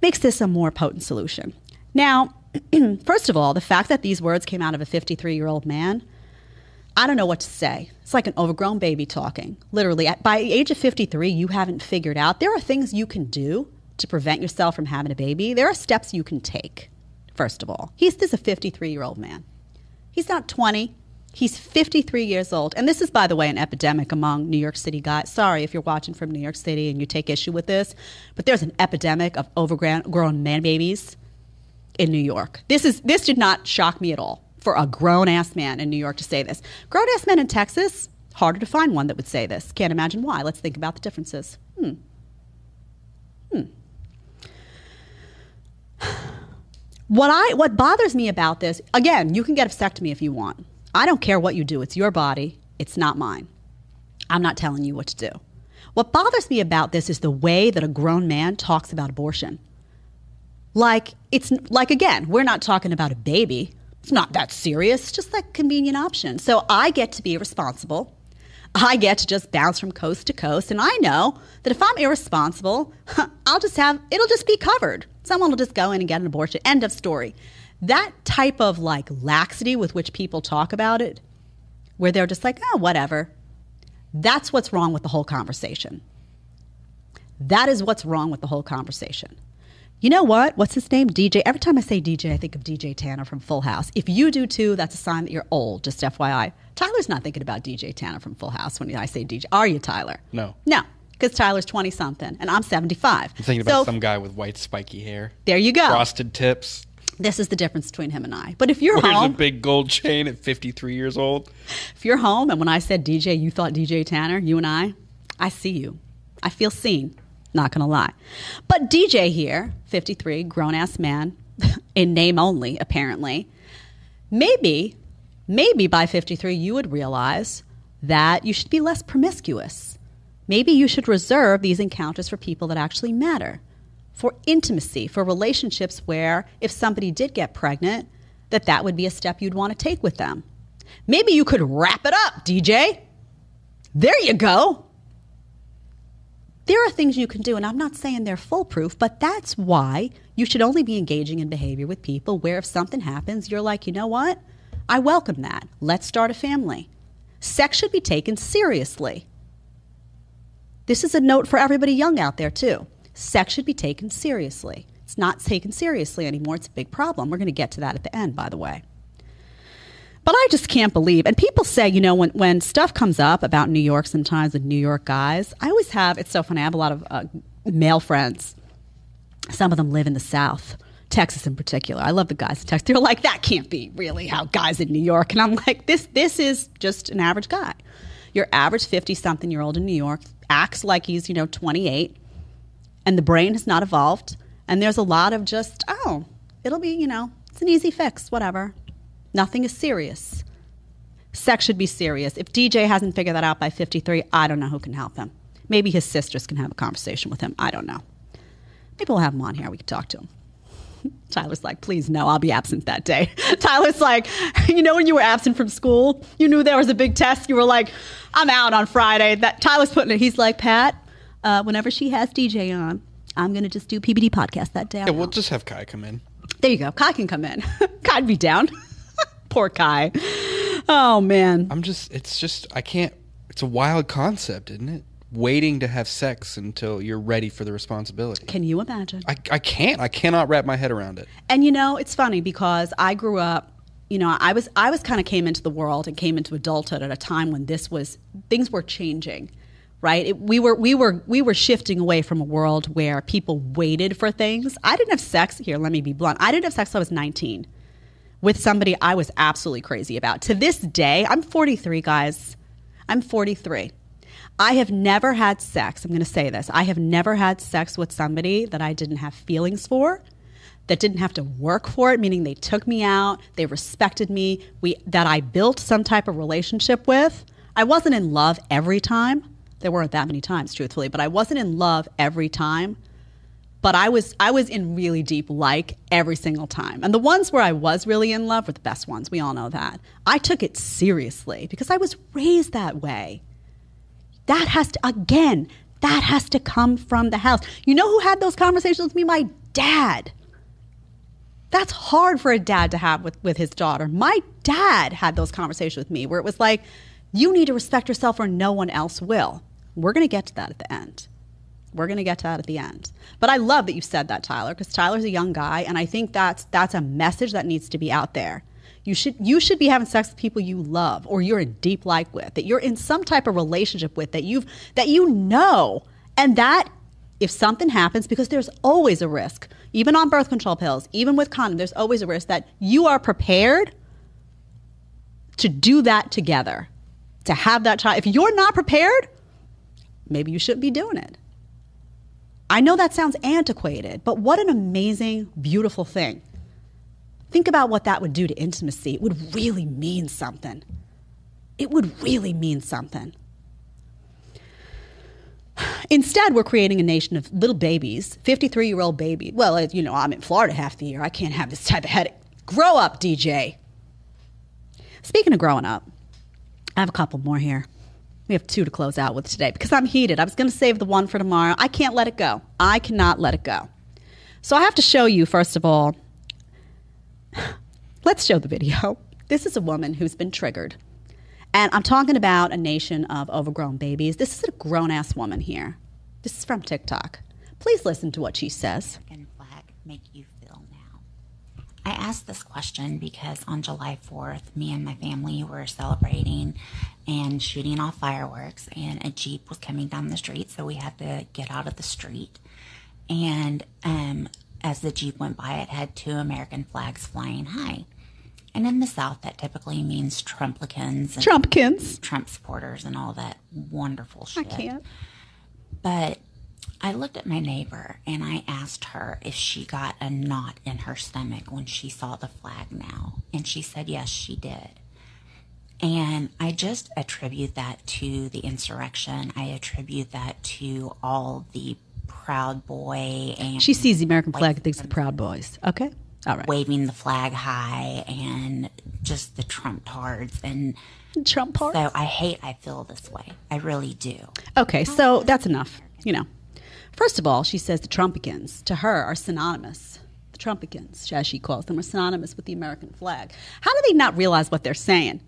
makes this a more potent solution. Now, first of all, the fact that these words came out of a 53 year old man, I don't know what to say. It's like an overgrown baby talking. Literally, at, by the age of 53, you haven't figured out there are things you can do to prevent yourself from having a baby. There are steps you can take, first of all. He's this is a 53 year old man. He's not 20. He's 53 years old. And this is, by the way, an epidemic among New York City guys. Sorry if you're watching from New York City and you take issue with this, but there's an epidemic of overgrown man babies in New York. This, is, this did not shock me at all for a grown ass man in New York to say this. Grown ass men in Texas, harder to find one that would say this. Can't imagine why. Let's think about the differences. Hmm. Hmm. What I what bothers me about this, again, you can get a vasectomy if you want. I don't care what you do. It's your body. It's not mine. I'm not telling you what to do. What bothers me about this is the way that a grown man talks about abortion. Like it's like again, we're not talking about a baby. It's not that serious, just like convenient option. So I get to be responsible. I get to just bounce from coast to coast and I know that if I'm irresponsible, I'll just have it'll just be covered. Someone will just go in and get an abortion. End of story. That type of like laxity with which people talk about it, where they're just like, oh, whatever. That's what's wrong with the whole conversation. That is what's wrong with the whole conversation. You know what? What's his name? DJ. Every time I say DJ, I think of DJ Tanner from Full House. If you do too, that's a sign that you're old, just FYI. Tyler's not thinking about DJ Tanner from Full House when I say DJ. Are you, Tyler? No. No, because Tyler's 20 something and I'm 75. I'm thinking about So, some guy with white spiky hair, There you go. frosted tips. This is the difference between him and I. But if you're Wears a big gold chain at 53 years old. if you're home and when I said DJ, you thought DJ Tanner, you and I, I see you. I feel seen. Not gonna lie. But DJ here, 53, grown ass man, in name only, apparently, maybe, maybe by 53 you would realize that you should be less promiscuous. Maybe you should reserve these encounters for people that actually matter, for intimacy, for relationships where if somebody did get pregnant, that that would be a step you'd want to take with them. Maybe you could wrap it up, DJ. There you go. There are things you can do, and I'm not saying they're foolproof, but that's why you should only be engaging in behavior with people where if something happens, you're like, you know what? I welcome that. Let's start a family. Sex should be taken seriously. This is a note for everybody young out there, too. Sex should be taken seriously. It's not taken seriously anymore. It's a big problem. We're going to get to that at the end, by the way. But I just can't believe. And people say, you know, when, when stuff comes up about New York sometimes with New York guys, I always have, it's so funny, I have a lot of uh, male friends. Some of them live in the South, Texas in particular. I love the guys in Texas. They're like, that can't be really how guys in New York. And I'm like, this, this is just an average guy. Your average 50 something year old in New York acts like he's, you know, 28 and the brain has not evolved. And there's a lot of just, oh, it'll be, you know, it's an easy fix, whatever. Nothing is serious. Sex should be serious. If DJ hasn't figured that out by 53, I don't know who can help him. Maybe his sisters can have a conversation with him. I don't know. Maybe we'll have him on here. We can talk to him. Tyler's like, please no, I'll be absent that day. Tyler's like, you know, when you were absent from school, you knew there was a big test. You were like, I'm out on Friday. That Tyler's putting it. He's like, Pat, uh, whenever she has DJ on, I'm gonna just do PBD podcast that day. I'm Yeah, we'll out." just have Kai come in. There you go. Kai can come in. Kai'd be down. Poor guy. Oh man. I'm just, it's just, I can't, it's a wild concept, isn't it? Waiting to have sex until you're ready for the responsibility. Can you imagine? I, I can't. I cannot wrap my head around it. And you know, it's funny because I grew up, you know, I was I was kind of came into the world and came into adulthood at a time when this was things were changing. Right? It, we were we were we were shifting away from a world where people waited for things. I didn't have sex here, let me be blunt. I didn't have sex till I was 19 with somebody I was absolutely crazy about. To this day, I'm 43 guys. I'm 43. I have never had sex. I'm going to say this. I have never had sex with somebody that I didn't have feelings for, that didn't have to work for it, meaning they took me out, they respected me, we, that I built some type of relationship with. I wasn't in love every time. There weren't that many times, truthfully, but I wasn't in love every time. But I was I was in really deep like every single time. And the ones where I was really in love were the best ones. We all know that. I took it seriously because I was raised that way. That has to, again, that has to come from the house. You know who had those conversations with me? My dad. That's hard for a dad to have with, with his daughter. My dad had those conversations with me where it was like, you need to respect yourself or no one else will. We're going to get to that at the end. We're going to get to that at the end. But I love that you said that, Tyler, because Tyler's a young guy, and I think that's that's a message that needs to be out there. You should you should be having sex with people you love or you're in deep like with, that you're in some type of relationship with that you've that you know, and that if something happens, because there's always a risk, even on birth control pills, even with condom, there's always a risk that you are prepared to do that together, to have that child. If you're not prepared, maybe you shouldn't be doing it. I know that sounds antiquated, but what an amazing, beautiful thing. Think about what that would do to intimacy. It would really mean something. It would really mean something. Instead, we're creating a nation of little babies, 53 year old baby. Well, you know, I'm in Florida half the year. I can't have this type of headache. Grow up, DJ. Speaking of growing up, I have a couple more here. We have two to close out with today because I'm heated. I was going to save the one for tomorrow. I can't let it go. I cannot let it go. So I have to show you, first of all, let's show the video. This is a woman who's been triggered. And I'm talking about a nation of overgrown babies. This is a grown ass woman here. This is from TikTok. Please listen to what she says. and flag. make you feel now? I asked this question because on July 4th, me and my family were celebrating and shooting off fireworks, and a Jeep was coming down the street, so we had to get out of the street. And um, as the Jeep went by, it had two American flags flying high. And in the South, that typically means Trumplicans and Trumpkins. Trump supporters and all that wonderful shit I can't. But I looked at my neighbor and I asked her if she got a knot in her stomach when she saw the flag now. And she said, yes, she did. And I just attribute that to the insurrection. I attribute that to all the Proud Boy and She sees the American flag and thinks the Proud Boys. Okay. All right. waving the flag high and just the Trump tards. And Trump part. so I hate I feel this way. I really do. Okay, so that's enough. You know, first of all, she says the Trumpicans to her are synonymous. The Trumpicans, as she calls them, are synonymous with the American flag. How do they not realize what they're saying?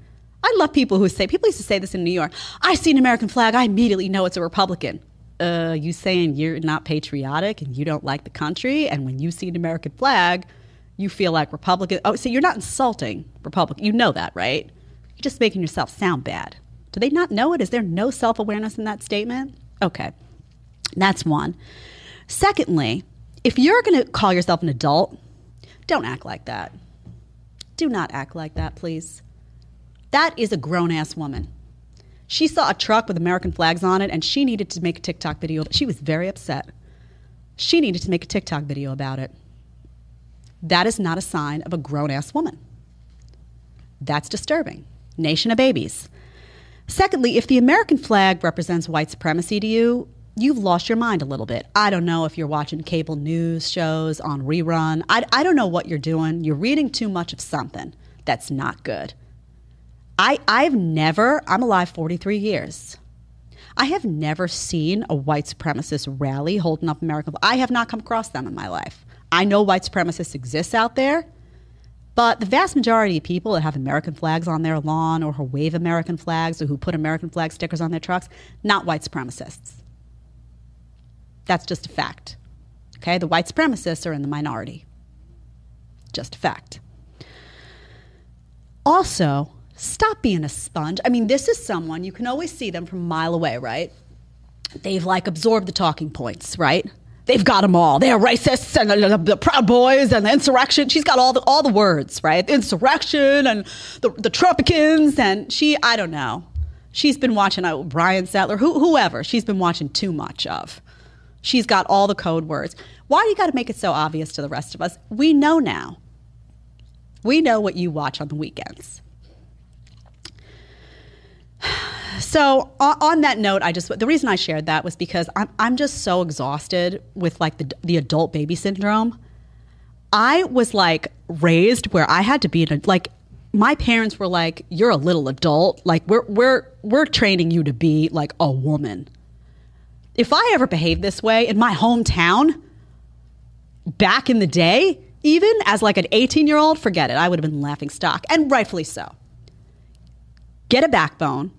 I love people who say, people used to say this in New York I see an American flag, I immediately know it's a Republican. Uh, you saying you're not patriotic and you don't like the country, and when you see an American flag, you feel like Republican. Oh, so you're not insulting Republican. You know that, right? You're just making yourself sound bad. Do they not know it? Is there no self awareness in that statement? Okay. That's one. Secondly, if you're going to call yourself an adult, don't act like that. Do not act like that, please. That is a grown ass woman. She saw a truck with American flags on it and she needed to make a TikTok video. She was very upset. She needed to make a TikTok video about it. That is not a sign of a grown ass woman. That's disturbing. Nation of babies. Secondly, if the American flag represents white supremacy to you, you've lost your mind a little bit. I don't know if you're watching cable news shows on rerun. I, I don't know what you're doing. You're reading too much of something that's not good. I, I've never, I'm alive 43 years. I have never seen a white supremacist rally holding up American. I have not come across them in my life. I know white supremacists exist out there, but the vast majority of people that have American flags on their lawn or who wave American flags or who put American flag stickers on their trucks, not white supremacists. That's just a fact. Okay? The white supremacists are in the minority. Just a fact. Also, stop being a sponge. I mean, this is someone, you can always see them from a mile away, right? They've like absorbed the talking points, right? They've got them all. They're racists and the, the, the Proud Boys and the insurrection. She's got all the all the words, right? Insurrection and the the Tropicans and she, I don't know. She's been watching uh, Brian Stelter, who, whoever. She's been watching too much of. She's got all the code words. Why do you got to make it so obvious to the rest of us? We know now. We know what you watch on the weekends. So on, that note, I just the reason I shared that was because I'm I'm just so exhausted with like the the adult baby syndrome. I was like raised where I had to be like my parents were like you're a little adult like we're we're we're training you to be like a woman. If I ever behaved this way in my hometown back in the day, even as like an 18 year old, forget it. I would have been laughing stock, and rightfully so. Get a backbone.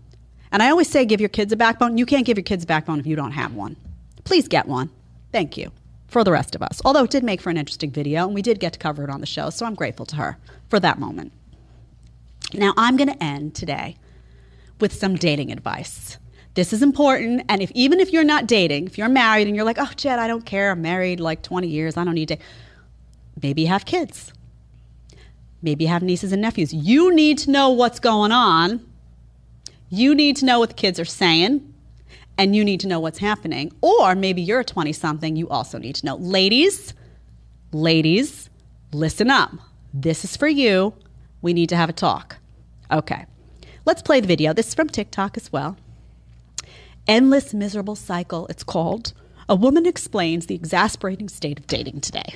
And I always say, give your kids a backbone. You can't give your kids a backbone if you don't have one. Please get one. Thank you for the rest of us. Although it did make for an interesting video, and we did get to cover it on the show, so I'm grateful to her for that moment. Now, I'm going to end today with some dating advice. This is important, and if even if you're not dating, if you're married and you're like, "Oh, Jed, I don't care. I'm married like 20 years. I don't need to." Maybe you have kids. Maybe you have nieces and nephews. You need to know what's going on. You need to know what the kids are saying, and you need to know what's happening. Or maybe you're a 20 something, you also need to know. Ladies, ladies, listen up. This is for you. We need to have a talk. Okay, let's play the video. This is from TikTok as well. Endless Miserable Cycle, it's called. A woman explains the exasperating state of dating today.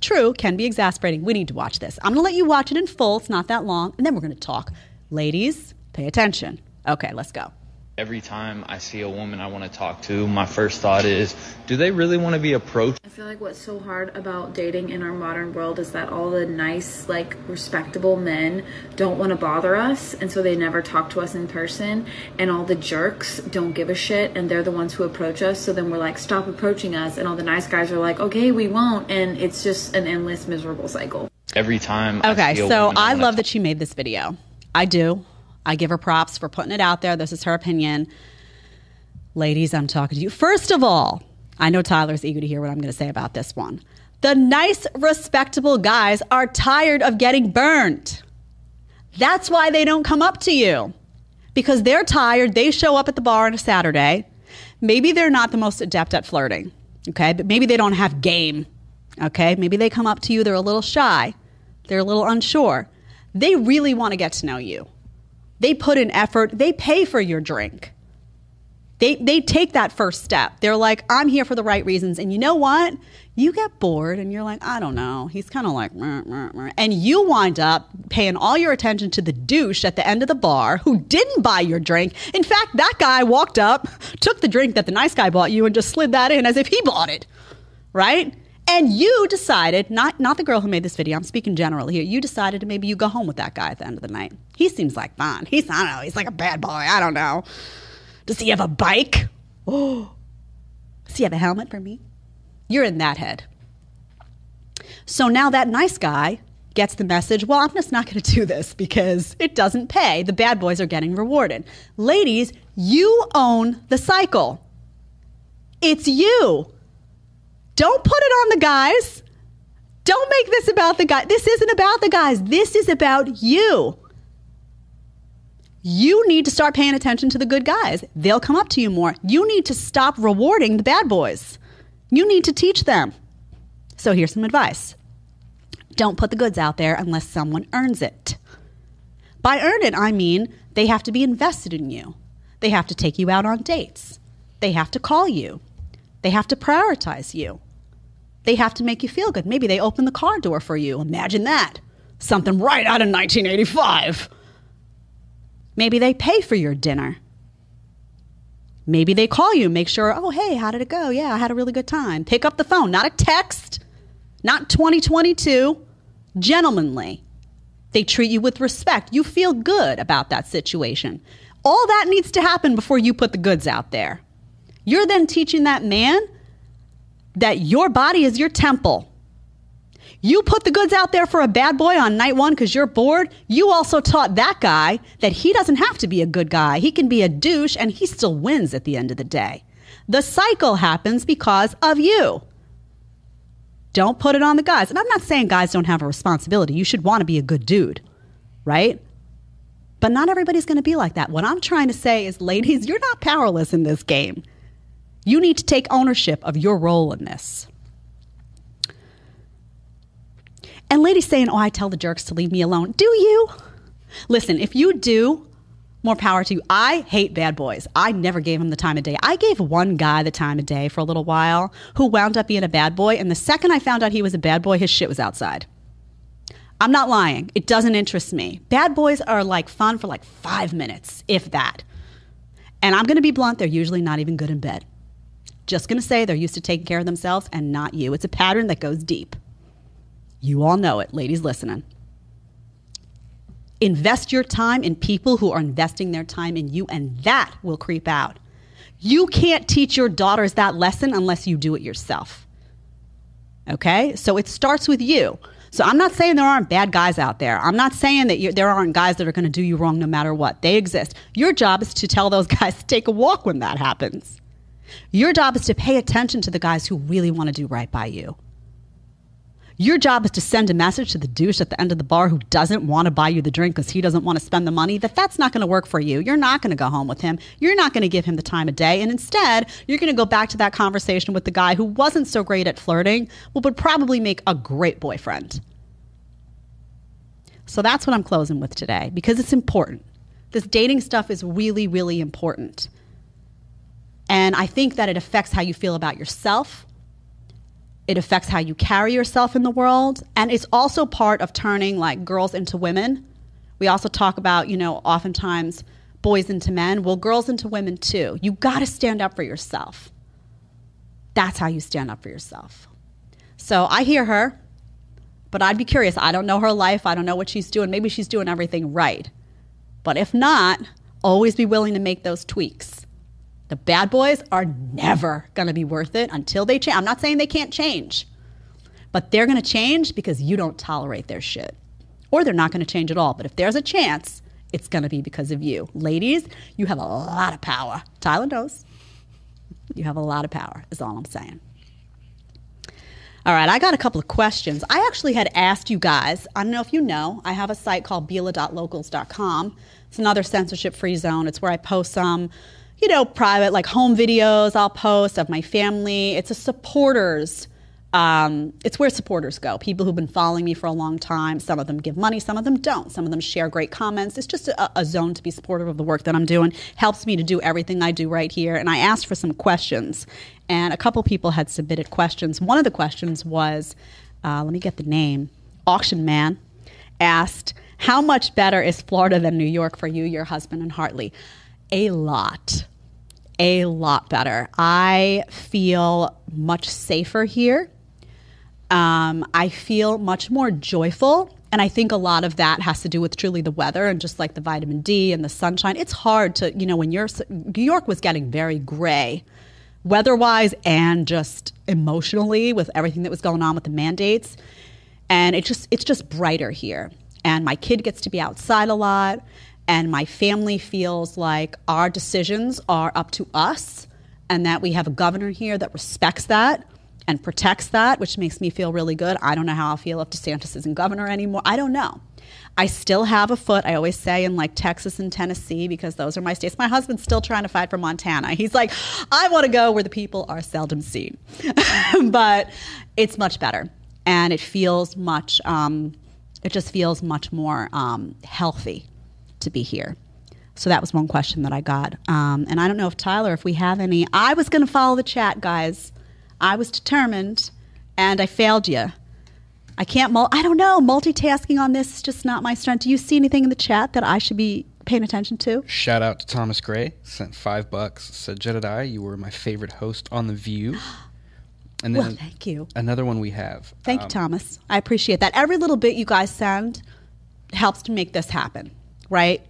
True, can be exasperating. We need to watch this. I'm going to let you watch it in full. It's not that long, and then we're going to talk. Ladies, pay attention. Okay, let's go. Every time I see a woman I want to talk to, my first thought is, do they really want to be approached? I feel like what's so hard about dating in our modern world is that all the nice, like, respectable men don't want to bother us, and so they never talk to us in person. And all the jerks don't give a shit, and they're the ones who approach us. So then we're like, stop approaching us. And all the nice guys are like, okay, we won't. And it's just an endless, miserable cycle. Every time. Okay, I see a so woman I wanna love that she made this video. I do. I give her props for putting it out there. This is her opinion. Ladies, I'm talking to you. First of all, I know Tyler's eager to hear what I'm going to say about this one. The nice, respectable guys are tired of getting burned. That's why they don't come up to you because they're tired. They show up at the bar on a Saturday. Maybe they're not the most adept at flirting, okay? But maybe they don't have game, okay? Maybe they come up to you, they're a little shy, they're a little unsure. They really want to get to know you. They put in effort, they pay for your drink. They, they take that first step. They're like, I'm here for the right reasons. And you know what? You get bored and you're like, I don't know. He's kind of like, "Meh, meh, meh." and you wind up paying all your attention to the douche at the end of the bar who didn't buy your drink. In fact, that guy walked up, took the drink that the nice guy bought you, and just slid that in as if he bought it. Right? And you decided, not, not the girl who made this video, I'm speaking generally here, you decided maybe you go home with that guy at the end of the night. He seems like fun. He's, I don't know, he's like a bad boy. I don't know. Does he have a bike? Oh, does he have a helmet for me? You're in that head. So now that nice guy gets the message well, I'm just not going to do this because it doesn't pay. The bad boys are getting rewarded. Ladies, you own the cycle. It's you. Don't put it on the guys. Don't make this about the guy. This isn't about the guys. This is about you. You need to start paying attention to the good guys. They'll come up to you more. You need to stop rewarding the bad boys. You need to teach them. So here's some advice don't put the goods out there unless someone earns it. By earn it, I mean they have to be invested in you, they have to take you out on dates, they have to call you, they have to prioritize you, they have to make you feel good. Maybe they open the car door for you. Imagine that. Something right out of 1985. Maybe they pay for your dinner. Maybe they call you, make sure, oh, hey, how did it go? Yeah, I had a really good time. Pick up the phone, not a text, not 2022, gentlemanly. They treat you with respect. You feel good about that situation. All that needs to happen before you put the goods out there. You're then teaching that man that your body is your temple. You put the goods out there for a bad boy on night one because you're bored. You also taught that guy that he doesn't have to be a good guy. He can be a douche and he still wins at the end of the day. The cycle happens because of you. Don't put it on the guys. And I'm not saying guys don't have a responsibility. You should want to be a good dude, right? But not everybody's going to be like that. What I'm trying to say is, ladies, you're not powerless in this game. You need to take ownership of your role in this. And ladies saying, Oh, I tell the jerks to leave me alone. Do you? Listen, if you do, more power to you. I hate bad boys. I never gave him the time of day. I gave one guy the time of day for a little while who wound up being a bad boy. And the second I found out he was a bad boy, his shit was outside. I'm not lying. It doesn't interest me. Bad boys are like fun for like five minutes, if that. And I'm going to be blunt, they're usually not even good in bed. Just going to say they're used to taking care of themselves and not you. It's a pattern that goes deep. You all know it, ladies listening. Invest your time in people who are investing their time in you, and that will creep out. You can't teach your daughters that lesson unless you do it yourself. Okay? So it starts with you. So I'm not saying there aren't bad guys out there. I'm not saying that there aren't guys that are going to do you wrong no matter what. They exist. Your job is to tell those guys to take a walk when that happens. Your job is to pay attention to the guys who really want to do right by you. Your job is to send a message to the douche at the end of the bar who doesn't want to buy you the drink because he doesn't want to spend the money that that's not going to work for you. You're not going to go home with him. You're not going to give him the time of day. And instead, you're going to go back to that conversation with the guy who wasn't so great at flirting, but would probably make a great boyfriend. So that's what I'm closing with today because it's important. This dating stuff is really, really important. And I think that it affects how you feel about yourself. It affects how you carry yourself in the world. And it's also part of turning like girls into women. We also talk about, you know, oftentimes boys into men, well, girls into women too. You got to stand up for yourself. That's how you stand up for yourself. So I hear her, but I'd be curious. I don't know her life. I don't know what she's doing. Maybe she's doing everything right. But if not, always be willing to make those tweaks. The bad boys are never going to be worth it until they change. I'm not saying they can't change, but they're going to change because you don't tolerate their shit. Or they're not going to change at all. But if there's a chance, it's going to be because of you. Ladies, you have a lot of power. Tyler knows. You have a lot of power, is all I'm saying. All right, I got a couple of questions. I actually had asked you guys, I don't know if you know, I have a site called Bila.locals.com. It's another censorship free zone. It's where I post some, you know, private, like home videos I'll post of my family. It's a supporters um, it's where supporters go. People who've been following me for a long time. Some of them give money, some of them don't. Some of them share great comments. It's just a, a, zone to be supportive of the work that I'm doing. Helps me to do everything I do right here. And I asked for some questions, and a couple people had submitted questions. One of the questions was, uh, let me get the name. Auction Man asked, "How much better is Florida than New York for you, your husband, and Hartley?" A lot. A lot better. I feel much safer here um, I feel much more joyful. And I think a lot of that has to do with truly the weather and just like the vitamin D and the sunshine. It's hard to, you know, when you're, New York was getting very gray weather wise and just emotionally with everything that was going on with the mandates. And it just, it's just brighter here. And my kid gets to be outside a lot. And my family feels like our decisions are up to us and that we have a governor here that respects that and protects that, which makes me feel really good. I don't know how I'll feel if DeSantis isn't governor anymore. I don't know. I still have a foot, I always say, in like Texas and Tennessee because those are my states. My husband's still trying to fight for Montana. He's like, I want to go where the people are seldom seen. but it's much better. And it feels much, um, it just feels much more um, healthy to be here. So that was one question that I got. Um, and I don't know if Tyler, if we have any. I was going to follow the chat, guys. I was determined and I failed you. I can't, mul- I don't know, multitasking on this is just not my strength. Do you see anything in the chat that I should be paying attention to? Shout out to Thomas Gray, sent five bucks, said, Jedediah, you were my favorite host on The View. And then well, thank you. Another one we have. Thank um, you, Thomas. I appreciate that. Every little bit you guys send helps to make this happen, right?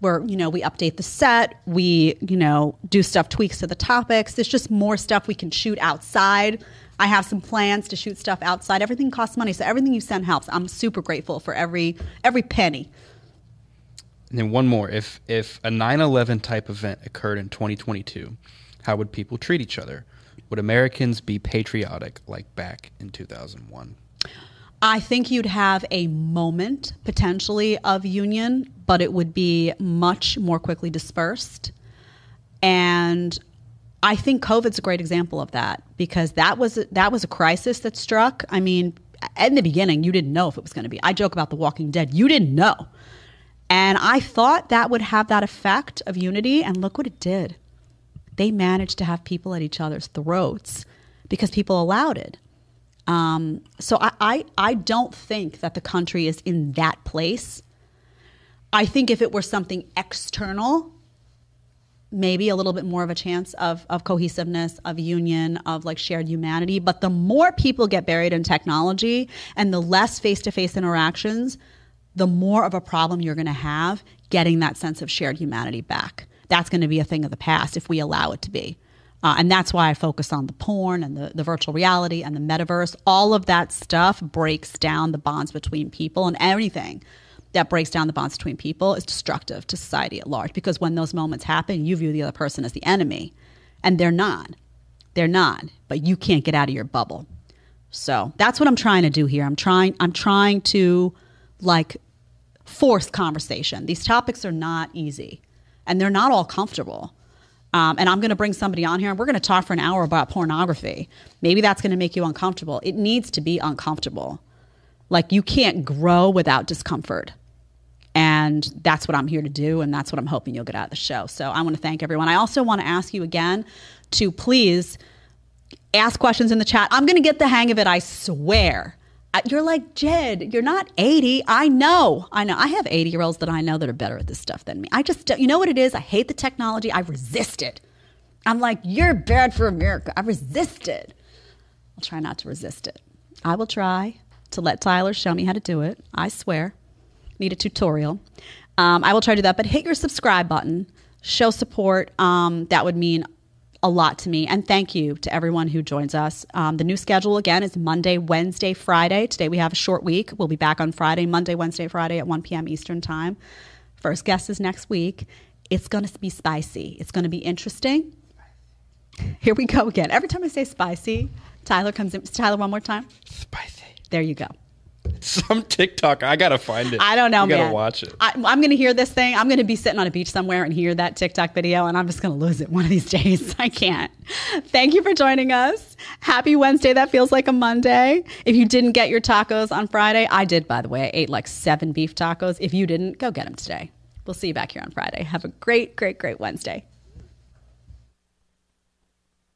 where you know we update the set we you know do stuff tweaks to the topics. There's just more stuff we can shoot outside. I have some plans to shoot stuff outside. Everything costs money so everything you send helps. I'm super grateful for every every penny. And then one more. If if a 9-11 type event occurred in 2022 how would people treat each other? Would americans be patriotic like back in 2001 I think you'd have a moment potentially of union, but it would be much more quickly dispersed. And I think COVID's a great example of that because that was that was a crisis that struck. I mean, in the beginning, you didn't know if it was going to be. I joke about The Walking Dead. You didn't know. And I thought that would have that effect of unity, and look what it did. They managed to have people at each other's throats because people allowed it. Um, so I, I, I don't think that the country is in that place. I think if it were something external, maybe a little bit more of a chance of, of cohesiveness, of union, of like shared humanity. But the more people get buried in technology and the less face to face interactions, the more of a problem you're going to have getting that sense of shared humanity back. That's going to be a thing of the past if we allow it to be. Uh, and that's why I focus on the porn and the, the virtual reality and the metaverse. All of that stuff breaks down the bonds between people, and anything that breaks down the bonds between people is destructive to society at large. Because when those moments happen, you view the other person as the enemy, and they're not. They're not, but you can't get out of your bubble. So that's what I'm trying to do here. I'm trying. I'm trying to like force conversation. These topics are not easy, and they're not all comfortable. Um, and I'm going to bring somebody on here and we're going to talk for an hour about pornography. Maybe that's going to make you uncomfortable. It needs to be uncomfortable. Like you can't grow without discomfort. And that's what I'm here to do. And that's what I'm hoping you'll get out of the show. So I want to thank everyone. I also want to ask you again to please ask questions in the chat. I'm going to get the hang of it, I swear. You're like, Jed, you're not 80. I know. I know. I have 80 year olds that I know that are better at this stuff than me. I just, don't- you know what it is? I hate the technology. I resist it. I'm like, you're bad for America. I resist it. I'll try not to resist it. I will try to let Tyler show me how to do it. I swear. Need a tutorial. Um, I will try to do that, but hit your subscribe button, show support. Um, that would mean a lot to me. And thank you to everyone who joins us. Um, the new schedule again is Monday, Wednesday, Friday. Today we have a short week. We'll be back on Friday, Monday, Wednesday, Friday at 1 p.m. Eastern Time. First guest is next week. It's going to be spicy. It's going to be interesting. Here we go again. Every time I say spicy, Tyler comes in. Tyler, one more time. Spicy. There you go. Some TikTok. I gotta find it. I don't know, You gotta watch it. I, I'm going to hear this thing. I'm going to be sitting on a beach somewhere and hear that TikTok video, and I'm just going to lose it one of these days. I can't. Thank you for joining us. Happy Wednesday. That feels like a Monday. If you didn't get your tacos on Friday, I did, by the way. I ate like seven beef tacos. If you didn't, go get them today. We'll see you back here on Friday. Have a great, great, great Wednesday.